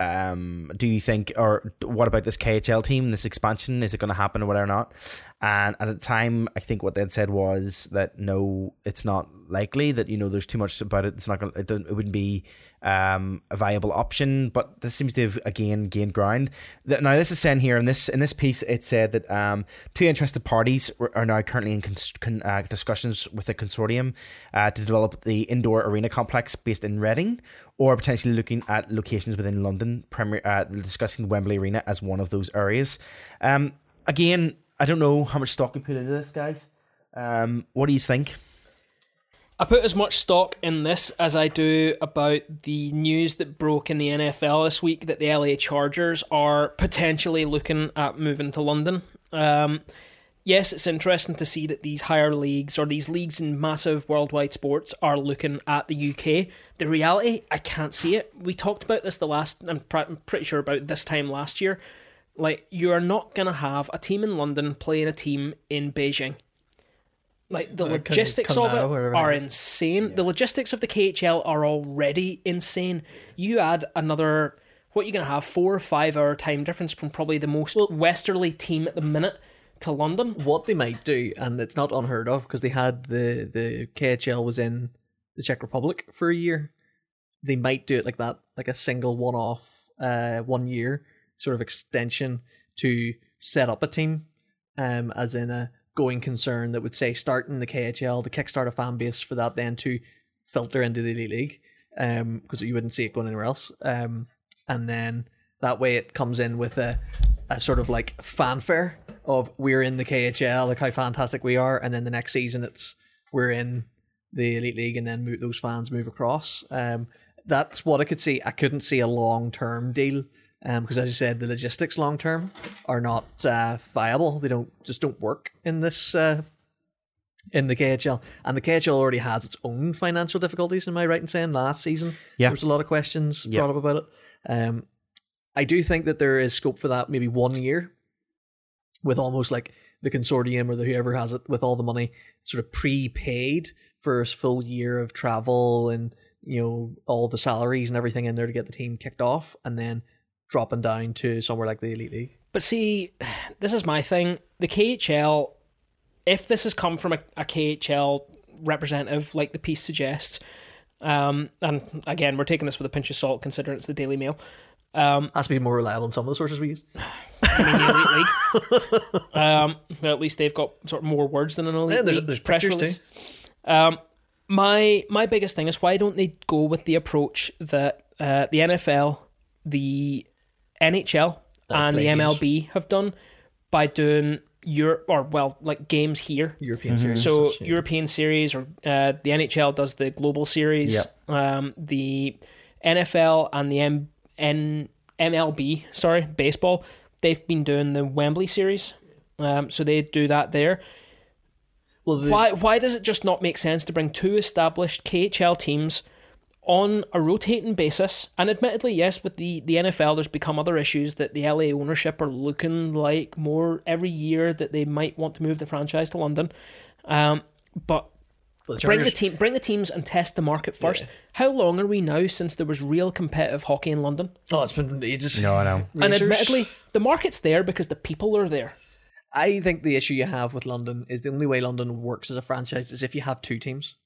um do you think or what about this KHL team this expansion is it going to happen or whatever or not? And at the time I think what they'd said was that no it's not likely that you know there's too much about it. It's not going to it, it wouldn't be um a viable option but this seems to have again gained ground. Now this is saying here in this in this piece it said that um two interested parties are now currently in con- uh, discussions with a consortium uh, to develop the indoor arena complex based in Reading or potentially looking at locations within London, premier, uh, discussing Wembley Arena as one of those areas. Um, again, I don't know how much stock you put into this, guys. Um, what do you think? I put as much stock in this as I do about the news that broke in the NFL this week that the LA Chargers are potentially looking at moving to London. Um, yes, it's interesting to see that these higher leagues or these leagues in massive worldwide sports are looking at the UK. The reality, I can't see it. We talked about this the last, I'm, pr- I'm pretty sure about this time last year. Like, you are not going to have a team in London playing a team in Beijing. Like, the Uh, logistics of it are insane. The logistics of the KHL are already insane. You add another, what you going to have, four or five hour time difference from probably the most westerly team at the minute to London. What they might do, and it's not unheard of, because they had the the KHL was in the Czech Republic for a year. They might do it like that, like a single one off, uh, one year, sort of extension to set up a team, um, as in a going concern that would say start in the KHL to kickstart a fan base for that then to filter into the elite league, um, because you wouldn't see it going anywhere else, um, and then that way it comes in with a, a sort of like fanfare of we're in the KHL, like how fantastic we are, and then the next season it's we're in the elite league, and then move, those fans move across. Um, that's what I could see. I couldn't see a long term deal. Um, because as you said, the logistics long term are not uh, viable. They don't just don't work in this uh, in the KHL, and the KHL already has its own financial difficulties. Am I right in saying last season Yeah. there was a lot of questions Yeah. brought up about it? Um, I do think that there is scope for that, maybe one year, with almost like the consortium or the whoever has it with all the money sort of prepaid for a full year of travel and you know all the salaries and everything in there to get the team kicked off, and then dropping down to somewhere like the elite league. But see, this is my thing. The KHL, if this has come from a, a KHL representative, like the piece suggests, um, and again, we're taking this with a pinch of salt considering it's the Daily Mail. Um, Has to be more reliable than some of the sources we use. I mean, the Elite League. Um, well, at least they've got sort of more words than an Elite Yeah, there's- League there's press pictures release. Um, my my biggest thing is why don't they go with the approach that uh, the NFL, the NHL, and the play games. MLB have done by doing Europe or well, like games here. European series. So such, yeah. European series or uh, the NHL does the global series. Yep. Um, the NFL and the M- N- MLB, sorry, baseball, they've been doing the Wembley series. Um, so they do that there. well, the, Why why does it just not make sense to bring two established KHL teams on a rotating basis? And admittedly, yes, with the, the NFL, there's become other issues that the LA ownership are looking like more every year that they might want to move the franchise to London. Um, but well, the bring the team, bring the teams, and test the market first. Yeah. How long are we now since there was real competitive hockey in London? Oh, it's been ages. No, I know. And Racers. admittedly, the market's there because the people are there. I think the issue you have with London is the only way London works as a franchise is if you have two teams.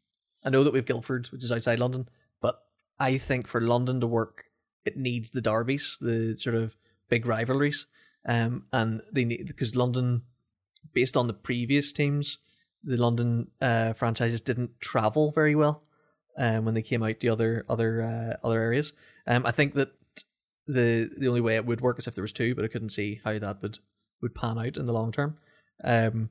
I know that we have Guildford, which is outside London, but I think for London to work, it needs the derbies, the sort of big rivalries, um, and they need because London, based on the previous teams, the London uh, franchises didn't travel very well, um, when they came out to other other uh, other areas. Um, I think that the the only way it would work is if there was two, but I couldn't see how that would would pan out in the long term. Um,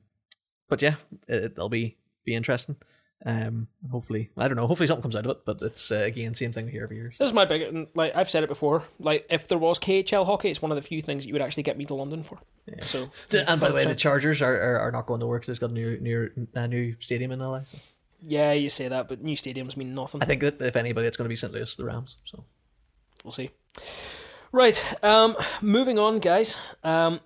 but yeah, it, it'll be be interesting. Um, hopefully, I don't know. Hopefully, something comes out of it. But it's uh, again same thing here every year. This is my big and, like I've said it before. Like if there was KHL hockey, it's one of the few things you would actually get me to London for. Yeah. So And by the way, the Chargers are, are, are not going to work because there's got a new new a new stadium in LA. So yeah, you say that, but new stadiums mean nothing. I think that if anybody, it's going to be St. Louis, the Rams. So We'll see. Right, um, moving on, guys. Um,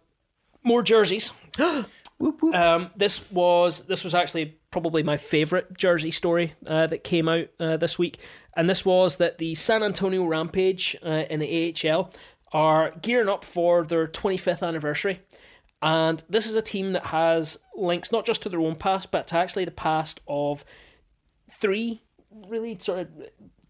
more jerseys. Um, this was this was actually probably my favorite jersey story uh, that came out uh, this week, and this was that the San Antonio Rampage uh, in the AHL are gearing up for their 25th anniversary, and this is a team that has links not just to their own past, but to actually the past of three really sort of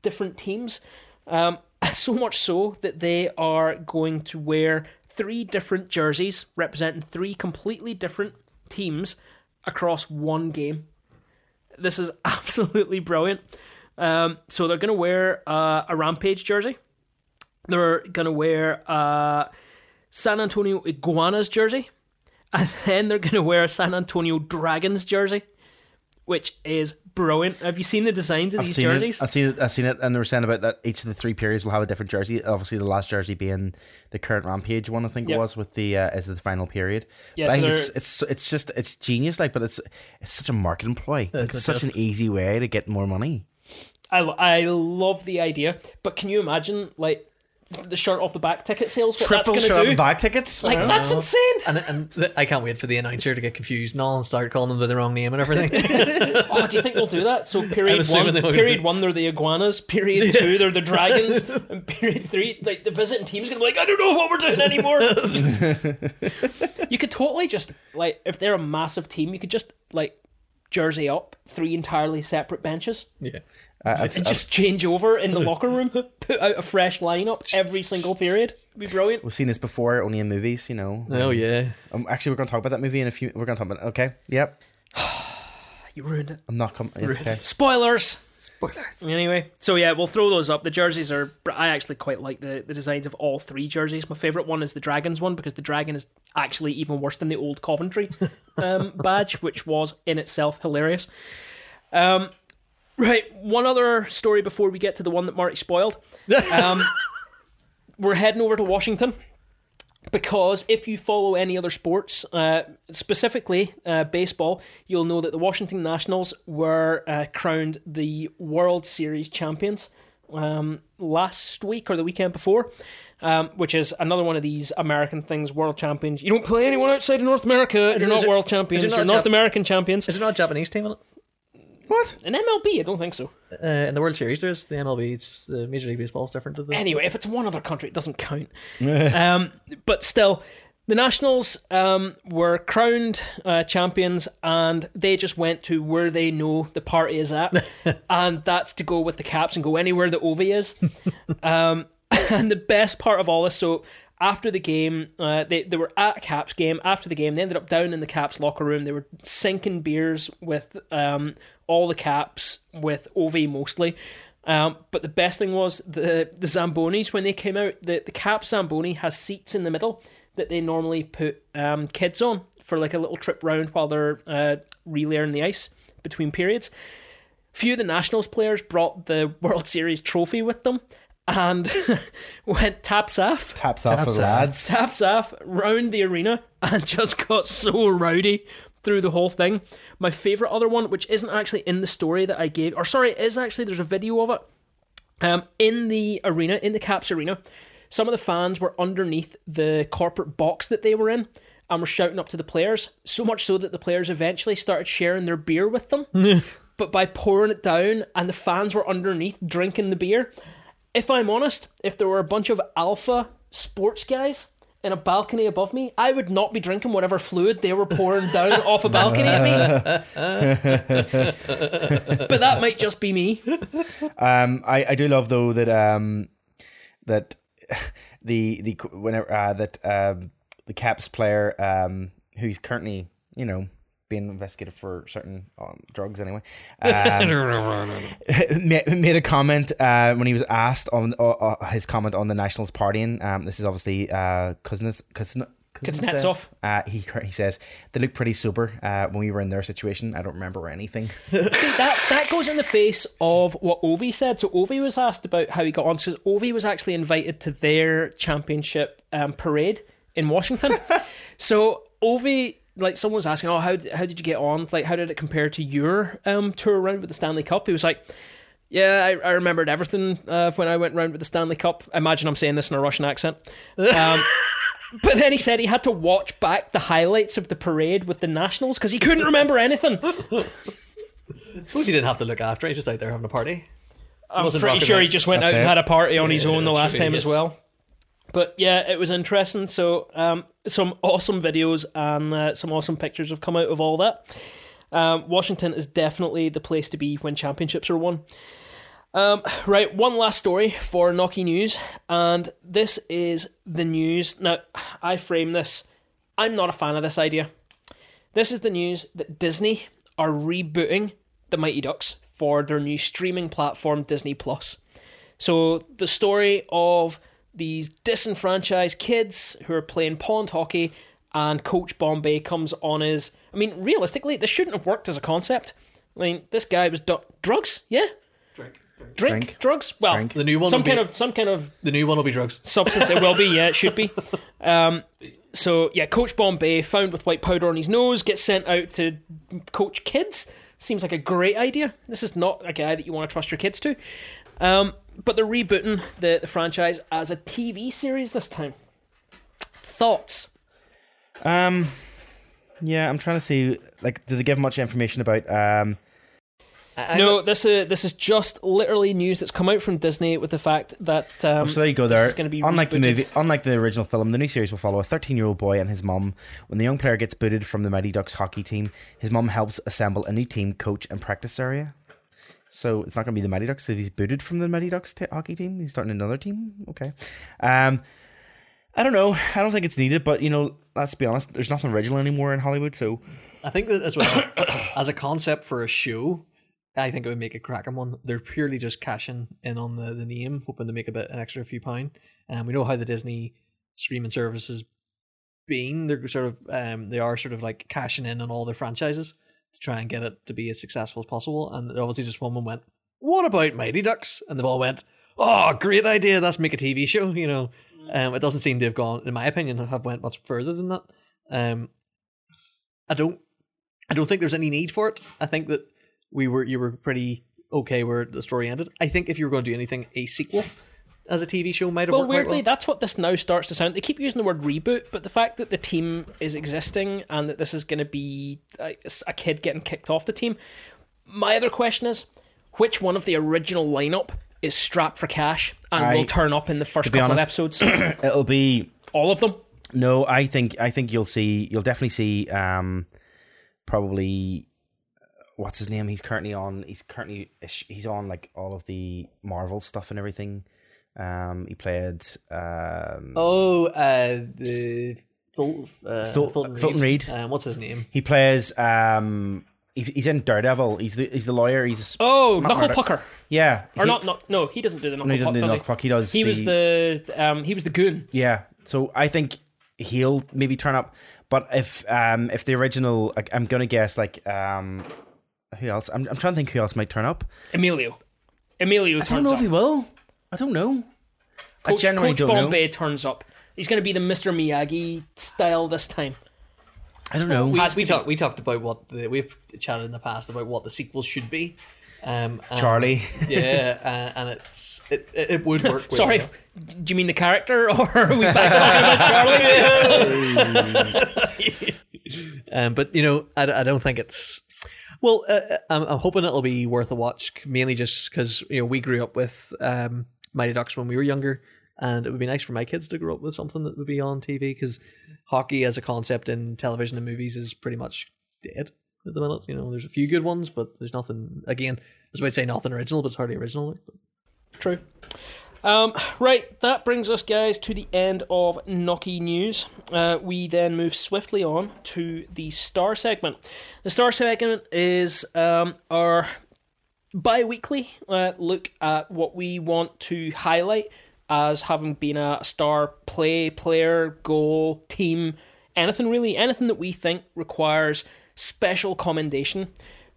different teams. Um, so much so that they are going to wear three different jerseys representing three completely different teams across one game. This is absolutely brilliant. Um, so they're going to wear uh, a Rampage jersey. They're going to wear a San Antonio Iguanas jersey. And then they're going to wear a San Antonio Dragons jersey, which is brilliant. Have you seen the designs of I've these jerseys? it. I've seen it. I've seen it, and they were saying about that each of the three periods will have a different jersey. Obviously, the last jersey being the current Rampage one, I think Yep. it was with the uh, is the final period. Yeah, But I so think it's, it's it's just it's genius, like, but it's it's such a marketing ploy. It's it's such an easy way to get more money. I, I love the idea, but can you imagine like the shirt off the back ticket sales? What Triple that's shirt gonna and do? bag tickets. Like oh. that's insane. and and th- I can't wait for the announcer to get confused and all and start calling them by the wrong name and everything. Oh, do you think they'll do that? So period one, they period one, they're the iguanas. Period two, they're the dragons. And period three, like the visiting team's gonna be like, I don't know what we're doing anymore. you could totally just like if they're a massive team, you could just like jersey up, three entirely separate benches, Yeah. I've- and just change over in the locker room, put out a fresh lineup every single period. It'd be brilliant. we've seen this before, only in movies, you know. Oh yeah. Um, actually, we're going to talk about that movie in a few. We're going to talk about. It. Okay, yep. You ruined it. I'm not coming. It's okay. Spoilers. Spoilers. Anyway, so yeah, we'll throw those up. The jerseys are. I actually quite like the, the designs of all three jerseys. My favorite one is the Dragons one because the dragon is actually even worse than the old Coventry um, badge, which was in itself hilarious. Um, right, one other story before we get to the one that Marty spoiled. Um, we're heading over to Washington because if you follow any other sports, uh, specifically uh, baseball, you'll know that the Washington Nationals were uh, crowned the World Series champions um, last week or the weekend before. Um, which is another one of these American things, world champions. You don't play anyone outside of North America, and you're Is not it- world champions. not You're a North American champions. Is it not a Japanese team? What? In MLB, I don't think so. Uh, in the World Series, there's the MLB. It's the Major League Baseball is different to the. Anyway, if it's one other country, it doesn't count. um, but still, the Nationals um, were crowned uh, champions, and they just went to where they know the party is at, and that's to go with the Caps and go anywhere the Ovi is. um, and the best part of all this, so after the game, uh, they they were at a Caps game. After the game, they ended up down in the Caps locker room. They were sinking beers with um, all the Caps, with Ovi mostly. Um, but the best thing was the the Zambonis when they came out. The the Cap Zamboni has seats in the middle that they normally put um, kids on for like a little trip round while they're uh, relaying the ice between periods. Few of the Nationals players brought the World Series trophy with them and went taps off, Taps off Taps off. lads. taps off round the arena and just got so rowdy through the whole thing. My favorite other one, which isn't actually in the story that I gave, or sorry, it is actually there's a video of it. Um, in the arena, in the Caps arena, some of the fans were underneath the corporate box that they were in and were shouting up to the players. So much so that the players eventually started sharing their beer with them. but by pouring it down, and the fans were underneath drinking the beer. If I'm honest, if there were a bunch of alpha sports guys in a balcony above me, I would not be drinking whatever fluid they were pouring down off a balcony at me. but that might just be me. Um, I, I do love though that um that the the whenever uh, that um the Caps player um who's currently you know being investigated for certain um, drugs anyway um, ma- made a comment uh, when he was asked on uh, uh, his comment on the Nationals partying. Um, this is obviously uh, Kuznets, Kuzn- Kuznetsov. Uh, he he says they look pretty sober uh, when we were in their situation. I don't remember anything. See that that goes in the face of what Ovi said. So Ovi was asked about how he got on. Says Ovi was actually invited to their championship um, parade in Washington. so Ovi, like someone was asking, oh, how how did you get on? Like, how did it compare to your um, tour around with the Stanley Cup? He was like. Yeah, I, I remembered everything uh, when I went round with the Stanley Cup. Imagine I'm saying this in a Russian accent. Um, but then he said he had to watch back the highlights of the parade with the Nationals because he couldn't remember anything. I Suppose he didn't have to look after. it, He's just out there having a party. I'm wasn't pretty sure out. he just went That's out and had a party on his Yeah, own the last time as is. well. But yeah, it was interesting. So um, some awesome videos and uh, some awesome pictures have come out of all that. Um, Washington is definitely the place to be when championships are won. Um, right, one last story for Nocky News, and this is the news. Now, I frame this. I'm not a fan of this idea. This is the news that Disney are rebooting the Mighty Ducks for their new streaming platform, Disney Plus. So the story of these disenfranchised kids who are playing pond hockey and Coach Bombay comes on as I mean, realistically, this shouldn't have worked as a concept. I mean, this guy was du- drugs, yeah, Drink. drink, Drink. drugs. Well, Drink. The new one some will be- kind of some kind of The new one will be drugs. substance. It will be, yeah, it should be. Um, so yeah, Coach Bombay found with white powder on his nose gets sent out to coach kids. Seems like a great idea. This is not a guy that you want to trust your kids to. Um, but they're rebooting the, the franchise as a TV series this time. Thoughts? Um, yeah, I'm trying to see. Like, do they give much information about um I- no, this is this is just literally news that's come out from Disney with the fact that um, So there you go. this There, is gonna be unlike the movie, unlike the original film, the new series will follow a 13-year-old boy and his mum. When the young player gets booted from the Mighty Ducks hockey team, his mum helps assemble a new team, coach, and practice area. So it's not going to be the Mighty Ducks. If he's booted from the Mighty Ducks t- hockey team, he's starting another team. Okay. Um, I don't know. I don't think it's needed, but you know, let's be honest. There's nothing original anymore in Hollywood. So I think that as well as a concept for a show, I think it would make a cracking one. They're purely just cashing in on the, the name, hoping to make a bit an extra few pound. And we know how the Disney streaming service has been. They're sort of um they are sort of like cashing in on all their franchises to try and get it to be as successful as possible. And obviously just one went, What about Mighty Ducks? And they've all went, Oh, great idea, let's make a TV show, you know. Um it doesn't seem to have gone, in my opinion, have went much further than that. Um I don't I don't think there's any need for it. I think that we were you were pretty okay where the story ended. I think if you were going to do anything, a sequel as a TV show might have Well, worked quite weirdly, well. Weirdly, that's what this now starts to sound. They keep using the word reboot, but the fact that the team is existing and that this is going to be a, a kid getting kicked off the team. My other question is, which one of the original lineup is strapped for cash and I- will turn up in the first be couple of episodes? it'll be All of them. No, I think I think you'll see you'll definitely see um probably what's his name? He's currently on he's currently he's on like all of the Marvel stuff and everything. Um he played um Oh, uh, the Phil, uh, Phil- Fulton, Fulton Reed. Um, what's his name? he plays um he, he's in Daredevil. He's the he's the lawyer. He's a, sp- Oh, Matt Knuckle Murdock. Pucker. yeah. Or he, not, not, no, he doesn't do the Knuckle No, he doesn't Puck, do does Knuckle Puck. He does. He the, was the um, he was the goon. Yeah. So I think he'll maybe turn up. But if um if the original like I'm gonna guess like um who else? I'm I'm trying to think who else might turn up. Emilio. Emilio I don't know up. if he will. I don't know. I Coach, Coach don't know. Bombay turns up. He's going to be the Mr. Miyagi style this time. I don't know. We, we be. talked we talked about what the, we've chatted in the past about what the sequel should be. Um, and- Charlie. yeah, uh, and it's it, it, it would work. Sorry, well. do you mean the character, or are we back talking about Charlie? Um, but you know, I, I don't think it's. Well, uh, I'm, I'm hoping it'll be worth a watch, mainly just because you know we grew up with um, Mighty Ducks when we were younger, and it would be nice for my kids to grow up with something that would be on TV because hockey as a concept in television and movies is pretty much dead at the minute. You know, there's a few good ones, but there's nothing. Again, I to say nothing original, but it's hardly original. True. Um, right, that brings us, guys, to the end of Nocky News. Uh, we then move swiftly on to the Star segment. The Star segment is um, our bi weekly uh, look at what we want to highlight as having been a star play, player, goal, team, anything really, anything that we think requires special commendation.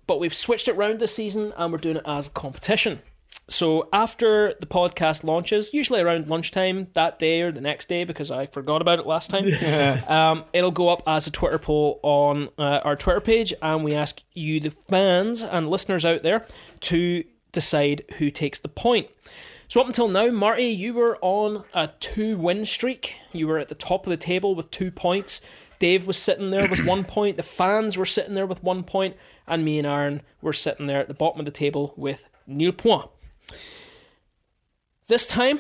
But we've switched it round this season and we're doing it as a competition. So after the podcast launches, usually around lunchtime that day or the next day, because I forgot about it last time, um, it'll go up as a Twitter poll on uh, our Twitter page, and we ask you, the fans and listeners out there, to decide who takes the point. So up until now, Marty, you were on a two-win streak. You were at the top of the table with two points. Dave was sitting there with one point. The fans were sitting there with one point, and me and Aaron were sitting there at the bottom of the table with nil point. This time,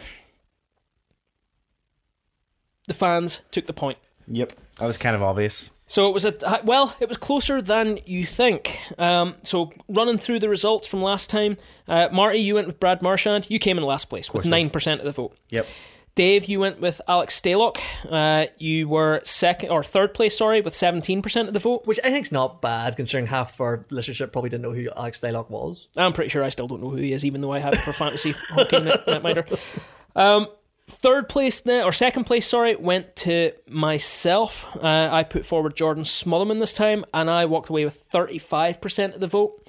the fans took the point. Yep. That was kind of obvious. So it was a well, it was closer than you think. Um, so running through the results from last time, uh, Marty, you went with Brad Marchand. You came in last place with nine percent of the vote. Yep. Dave, you went with Alex Stalock. Uh, you were second or third place, sorry, with seventeen percent of the vote. which I think's not bad considering half of our listenership probably didn't know who Alex Stalock was. I'm pretty sure I still don't know who he is, even though I have it for fantasy hockey net, netminder. Um, third place then, or second place, sorry, went to myself. Uh, I put forward Jordan Smotherman this time, and I walked away with 35% of the vote.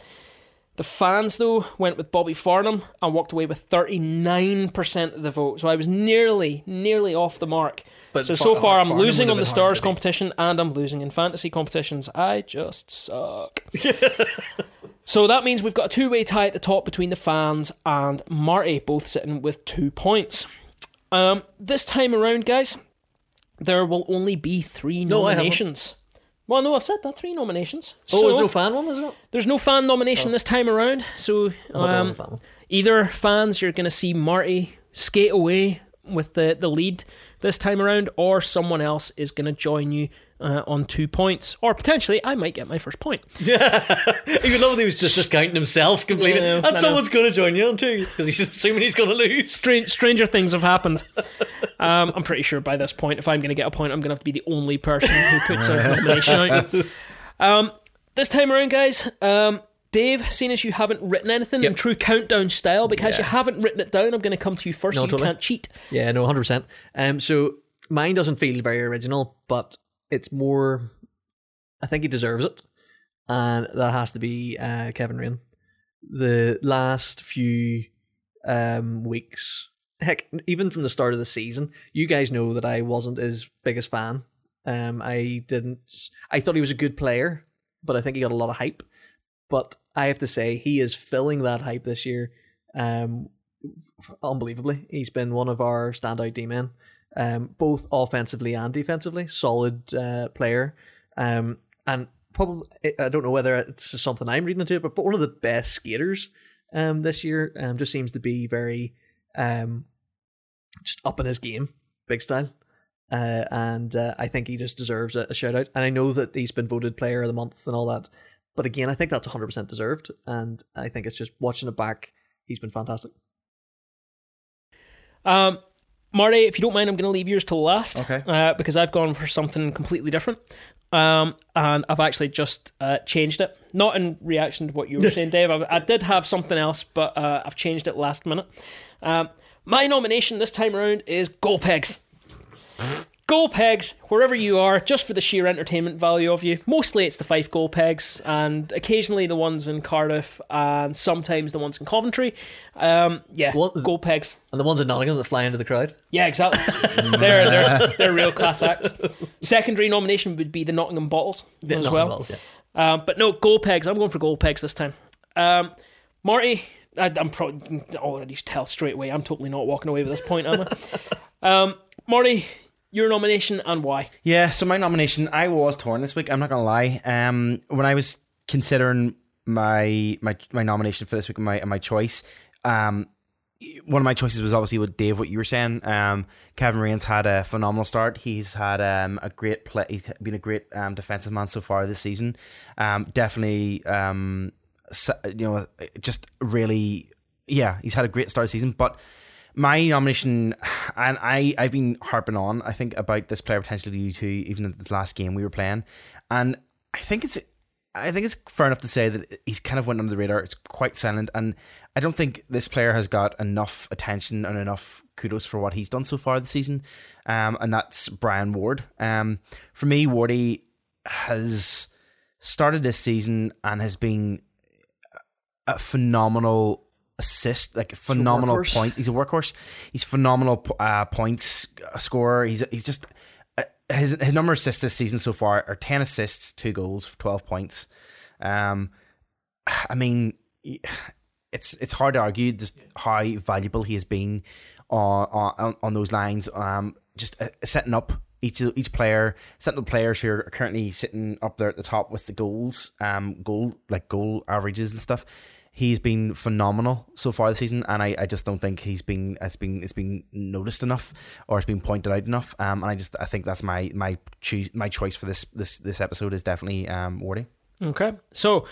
The fans, though, went with Bobby Farnham and walked away with 39% of the vote. So I was nearly, nearly off the mark. But so, so far, I'm Farnham losing on the been hard Stars competition and I'm losing in fantasy competitions. I just suck. So that means we've got a two way tie at the top between the fans and Marty, both sitting with two points. Um, this time around, guys, there will only be three No, nominations. Well, no, I've said that three nominations. Oh, so no fan one, is it? there's no fan nomination this time around. So I thought there was um, fan either fans you're going to see Marty skate away with the, the lead this time around, or someone else is going to join you uh, on two points, or potentially I might get my first point. He would love if he was just discounting himself completely. Yeah, and someone's going to join you on two because he's assuming he's going to lose. Strange, stranger things have happened. Um, I'm pretty sure by this point, if I'm going to get a point, I'm going to have to be the only person who puts a nomination out. Um, this time around, guys, um, Dave, seeing as you haven't written anything in true countdown style, because you haven't written it down, I'm going to come to you first. No, you totally. can't cheat. Yeah, no, hundred percent. Um, so mine doesn't feel very original, but it's more. I think he deserves it, and that has to be uh, Kevin Raine. The last few um weeks, heck, even from the start of the season, you guys know that I wasn't his biggest fan. Um, I didn't. I thought he was a good player, but I think he got a lot of hype. But I have to say, he is filling that hype this year. Um, unbelievably. He's been one of our standout D men, um, both offensively and defensively. Solid uh, player, um, and probably I don't know whether it's just something I'm reading into it, but one of the best skaters um, this year. Um, just seems to be very um, just up in his game, big style. Uh, and uh, I think he just deserves a, a shout out. And I know that he's been voted player of the month and all that. But again, I think that's 100% deserved. And I think it's just watching it back, he's been fantastic. Um, Marty, if you don't mind, I'm going to leave yours till last. Okay. Uh, because I've gone for something completely different. Um, and I've actually just uh, changed it. Not in reaction to what you were saying, Dave. I, I did have something else, but uh, I've changed it last minute. Um, my nomination this time around is Goal Pegs. Goal pegs, wherever you are, just for the sheer entertainment value of you. Mostly it's the five goal pegs, and occasionally the ones in Cardiff, and sometimes the ones in Coventry. Um, yeah, What- goal pegs. And the ones in Nottingham that fly into the crowd. Yeah, exactly. they're, they're, they're real class acts. Secondary nomination would be the Nottingham Bottles as Nottingham well. Bottles, yeah. Um, but no, goal pegs. I'm going for goal pegs this time. Um, Marty, I, I'm probably already tell straight away. I'm totally not walking away with this point, am I? um, Marty, your nomination and why? Yeah, so my nomination, I was torn this week. I'm not gonna lie. Um, when I was considering my my my nomination for this week, and my my choice, um, one of my choices was obviously with Dave. What you were saying, um, Kevin Raine's had a phenomenal start. He's had um a great play. He's been a great um defensive man so far this season. Um, definitely um, you know, just really, yeah, he's had a great start season, but my nomination, and I, I've been harping on, I think, about this player potentially to you too, even in the last game we were playing. And I think it's I think it's fair enough to say that he's kind of went under the radar. It's quite silent, and I don't think this player has got enough attention and enough kudos for what he's done so far this season. Um, and that's Brian Ward. Um, for me, Wardy has started this season and has been a phenomenal assist, like phenomenal workhorse. point. He's a workhorse. He's phenomenal uh, points scorer. He's he's just uh, his his number of assists this season so far are ten assists, two goals, twelve points. Um, I mean, it's it's hard to argue just how valuable he has been on on, on those lines. Um, just uh, setting up each each player, setting up players who are currently sitting up there at the top with the goals, um, goal like goal averages and stuff. He's been phenomenal so far this season, and I, I just don't think he's been it's been it's been noticed enough or it's been pointed out enough. Um, and I just I think that's my my choose my choice for this this this episode is definitely um Wardy. Okay, so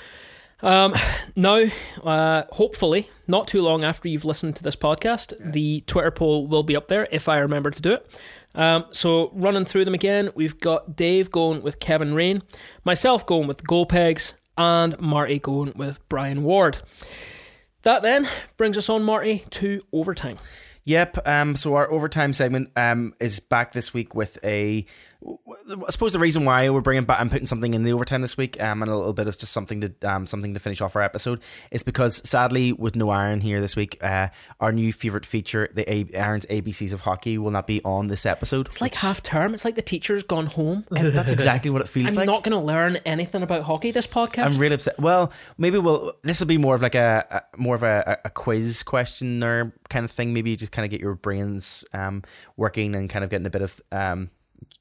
um, now, uh, hopefully, not too long after you've listened to this podcast, the Twitter poll will be up there if I remember to do it. Um, so, running through them again, we've got Dave going with Kevin Raine, myself going with Goal Pegs, and Marty going with Brian Ward. That then brings us on, Marty, to overtime. Yep. Um. So our overtime segment um is back this week with a. I suppose the reason why we're bringing back, I'm putting something in the overtime this week, um, and a little bit of just something to, um, something to finish off our episode, is because sadly, with no Aaron here this week, uh, our new favorite feature, the a- Aaron's ABCs of hockey, will not be on this episode. It's like half term. It's like the teacher's gone home. And that's exactly what it feels I'm like. not going to learn anything about hockey this podcast. I'm really upset. Well, maybe we'll. This will be more of like a, a more of a, a quiz question or kind of thing. Maybe just kind of get your brains um working and kind of getting a bit of um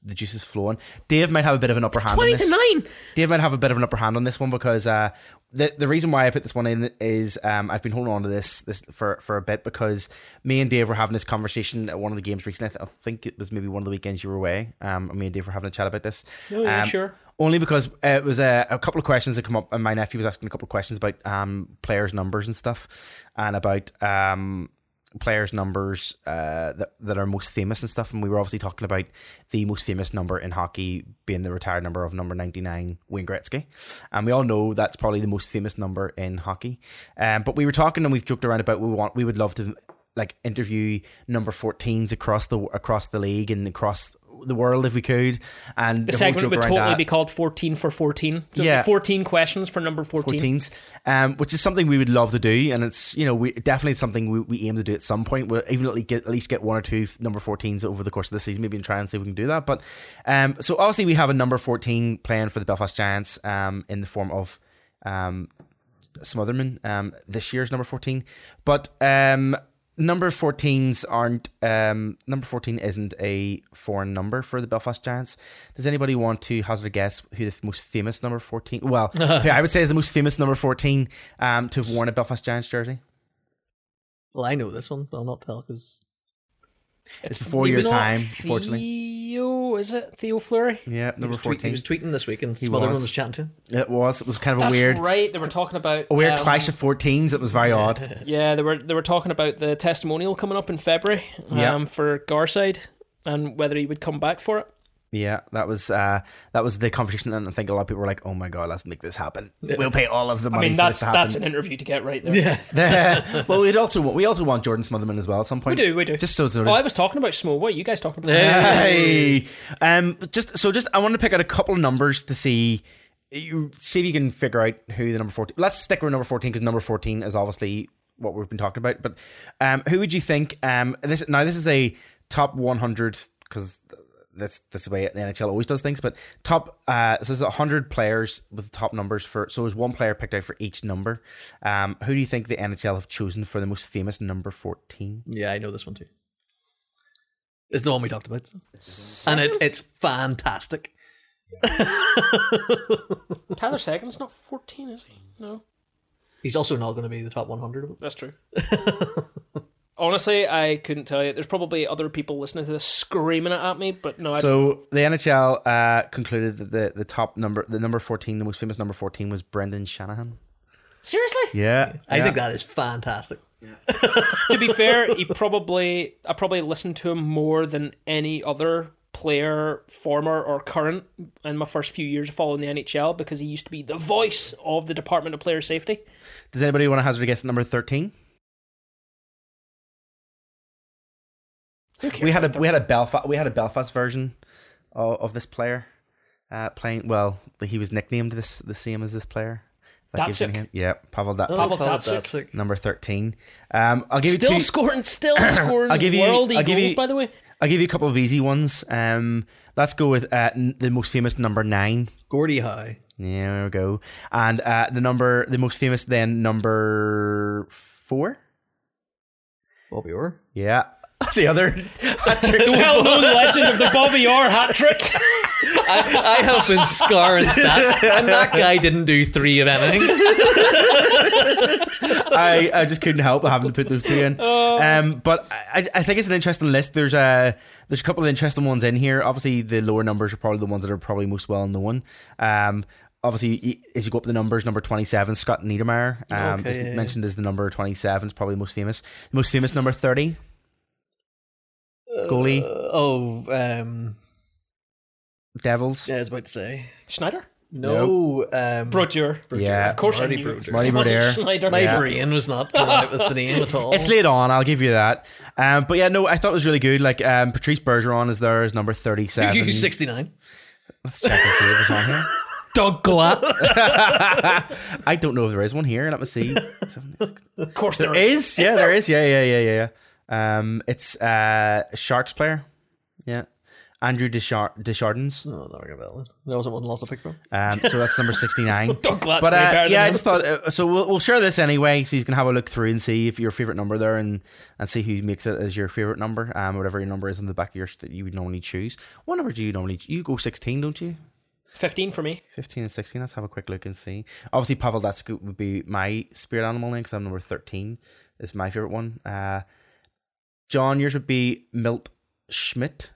the juice is flowing. Dave might have a bit of an upper hand. on Twenty this. to nine. Dave might have a bit of an upper hand on this one because uh, the the reason why I put this one in is um, I've been holding on to this this for for a bit because me and Dave were having this conversation at one of the games recently. I, th- I think it was maybe one of the weekends you were away. Um, me and Dave were having a chat about this. Oh, yeah, Um, sure. Only because uh, it was a, a couple of questions that come up, and my nephew was asking a couple of questions about um, players' numbers and stuff, and about um, players' numbers uh, that that are most famous and stuff. And we were obviously talking about the most famous number in hockey being the retired number of number ninety nine, Wayne Gretzky, and we all know that's probably the most famous number in hockey. Um, but we were talking and we've joked around about we want we would love to like interview number 14s across the across the league and across the world if we could. And The segment would totally that- be called 14 for 14. So Yeah. 14 questions for number 14. 14s, um, which is something we would love to do, and it's you know we definitely something we, we aim to do at some point. We'll even at least get at least get one or two number 14s over the course of the season, maybe and try and see if we can do that. But um, so obviously we have a number 14 playing for the Belfast Giants um, in the form of um, Smotherman, um, this year's number 14, but um. Number 14s aren't um, number 14 isn't a foreign number for the Belfast Giants. Does anybody want to hazard a guess who the most famous number 14 well who I would say is the most famous number 14 um, to have worn a Belfast Giants jersey? Well, I know this one, but I'll not tell because It's before your Not time, unfortunately. Theo, is it? Theo Fleury? Yeah, number he 14. was tweeting this week, and He Smotherman was. was. chatting to him. it was. It was kind of a weird right. They were talking about a weird um, clash of 14s. It was very odd. Yeah, they were they were talking about the testimonial coming up in February um, Yeah. for Garside and whether he would come back for it. Yeah, that was uh, that was the conversation, and I think a lot of people were like, "Oh my god, let's make this happen. We'll pay all of the money." I mean, for that's that's an interview to get right there. Yeah. well, we'd also want, we also want Jordan Smotherman as well at some point. We do, we do. Just so it's Oh. I was talking about Smo. What are you guys talking about? Hey, um, just so just I want to pick out a couple of numbers to see. You see if you can figure out who the number fourteen. Let's stick with number fourteen because number fourteen is obviously what we've been talking about. But um, who would you think? Um, this now this is a top one hundred because that's that's the way the NHL always does things. But top, uh, so there's hundred players with the top numbers for. So there's one player picked out for each number. Um, who do you think the NHL have chosen for the most famous number fourteen? yeah, I know this one too. It's the one we talked about, and it's it's fantastic. Tyler Seguin's not 14, is he? No, He's also not going to be the top 100 of it. that's true. Honestly, I couldn't tell you. There's probably other people listening to this screaming it at me, but no, I So the NHL uh, concluded that the, the top number, the number fourteen, the most famous number fourteen, was Brendan Shanahan. seriously. Yeah, I think that is fantastic. to be fair, he probably I probably listened to him more than any other player, former or current, in my first few years of following the NHL because he used to be the voice of the Department of Player Safety. Does anybody want to hazard a guess at number thirteen? We had a we had a Belfast we had a Belfast version of, of this player uh, playing. Well, he was nicknamed this the same as this player. That gives Datsyuk. Yeah, Pavel Datsyuk, Pavel Pavel Datsyuk. Datsyuk. number thirteen. Um, I'll give you Still two. scoring, still scoring I'll give you- world I'll give goals, you- by the way. I'll give you a couple of easy ones. Um, let's go with uh, n- the most famous number nine. Gordie Howe. Yeah, there we go. And uh, the number, the most famous then number four. Bobby Orr. Yeah, the other. The well known legend of the Bobby Orr hat trick. I, I have been scarring stats, and that guy didn't do three of anything. I, I just couldn't help but having to put those two in. Um, but I, I think it's an interesting list. There's a there's a couple of interesting ones in here. Obviously, the lower numbers are probably the ones that are probably most well known. Um, obviously, as you go up the numbers, number twenty seven, Scott Niedermayer, um, Okay, is yeah, yeah. mentioned as the number twenty seven. Is probably the most famous. The most famous number thirty. Goalie Uh, oh, um, Devils. yeah, I was about to say. Schneider? No, um, Brodeur. Yeah. Of course Marty I knew. Brodeur. Marty Was it Brodeur. Schneider? My Yeah. brain was not going out with the name at all. It's late on, I'll give you that. Um, but yeah, no, I thought it was really good. Like um, Patrice Bergeron is there as number thirty-seven. 69. Let's check and see if it's on here. Doug Glatt. I don't know if there is one here. Let me see. Of course there There is, yeah, there is, yeah, yeah, yeah, yeah, yeah. Um, it's uh, a Sharks player, yeah. Andrew Deschar- Desjardins. No, not ring a bell. There wasn't one lost to pick from. Um, so that's number 69. Doug but uh, yeah, I just thought uh, so. We'll, we'll share this anyway, so you can have a look through and see if your favorite number there, and and see who makes it as your favorite number, um, whatever your number is in the back of yours that you would normally choose. What number do you normally? You go sixteen, don't you? 15 for me. Fifteen and sixteen. Let's have a quick look and see. Obviously, Pavel Datsyuk would be my spirit animal name because I'm number thirteen. It's my favorite one. Uh, John, yours would be Milt Schmidt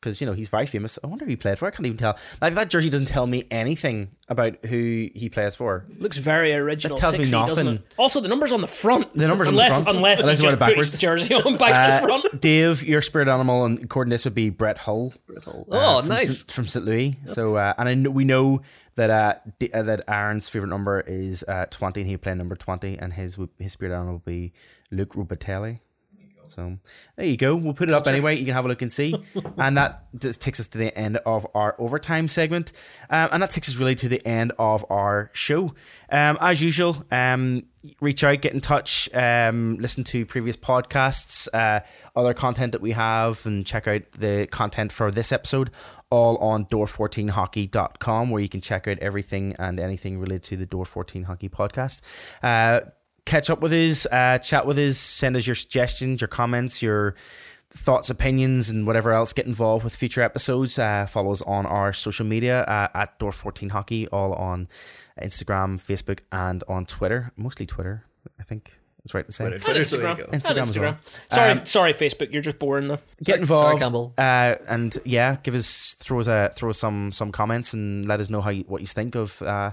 because you know he's very famous. I wonder who he played for. I can't even tell. Like that jersey doesn't tell me anything about who he plays for. Looks very original. That tells me 60, doesn't nothing. Also, the number's on the front. The number's on the front. Unless, Unless he you just put his jersey on back to Uh, front. Dave, your spirit animal, and according to this would be Brett Hull. Oh, uh, from nice. St- from St. Louis. So, uh, and I know, we know that uh, D- uh, that Aaron's favorite number is uh, twenty, and he played number twenty, and his his spirit animal would be Luc Robitaille. So there you go. We'll put it up anyway. You can have a look and see. and that just takes us to the end of our overtime segment. Um, and that takes us really to the end of our show. Um, as usual, um, reach out, get in touch, um, listen to previous podcasts, uh, other content that we have, and check out the content for this episode all on door14hockey.com where you can check out everything and anything related to the Door 14 Hockey podcast. Uh, catch up with us, uh, chat with us, send us your suggestions, your comments, your thoughts, opinions, and whatever else. Get involved with future episodes. Uh, follow us on our social media uh, at Door14Hockey, all on Instagram, Facebook, and on Twitter. Mostly Twitter, I think. That's right to say. Twitter, Twitter, so there you Instagram. Instagram well. Sorry, Um, sorry, Facebook. You're just boring though. Get involved, sorry, Campbell. uh, and yeah, give us throw us a throw us some some comments and let us know how you, what you think of uh,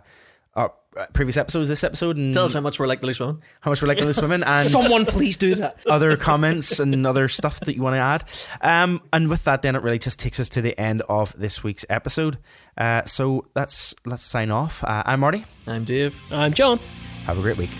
our uh, previous episodes, this episode, and Tell us how much we're like the loose women. how much we're like this women and Someone please do that. other comments and other stuff that you want to add. Um, and with that, then it really just takes us to the end of this week's episode. Uh, so let's let's sign off. Uh, I'm Marty. I'm Dave. I'm John. Have a great week.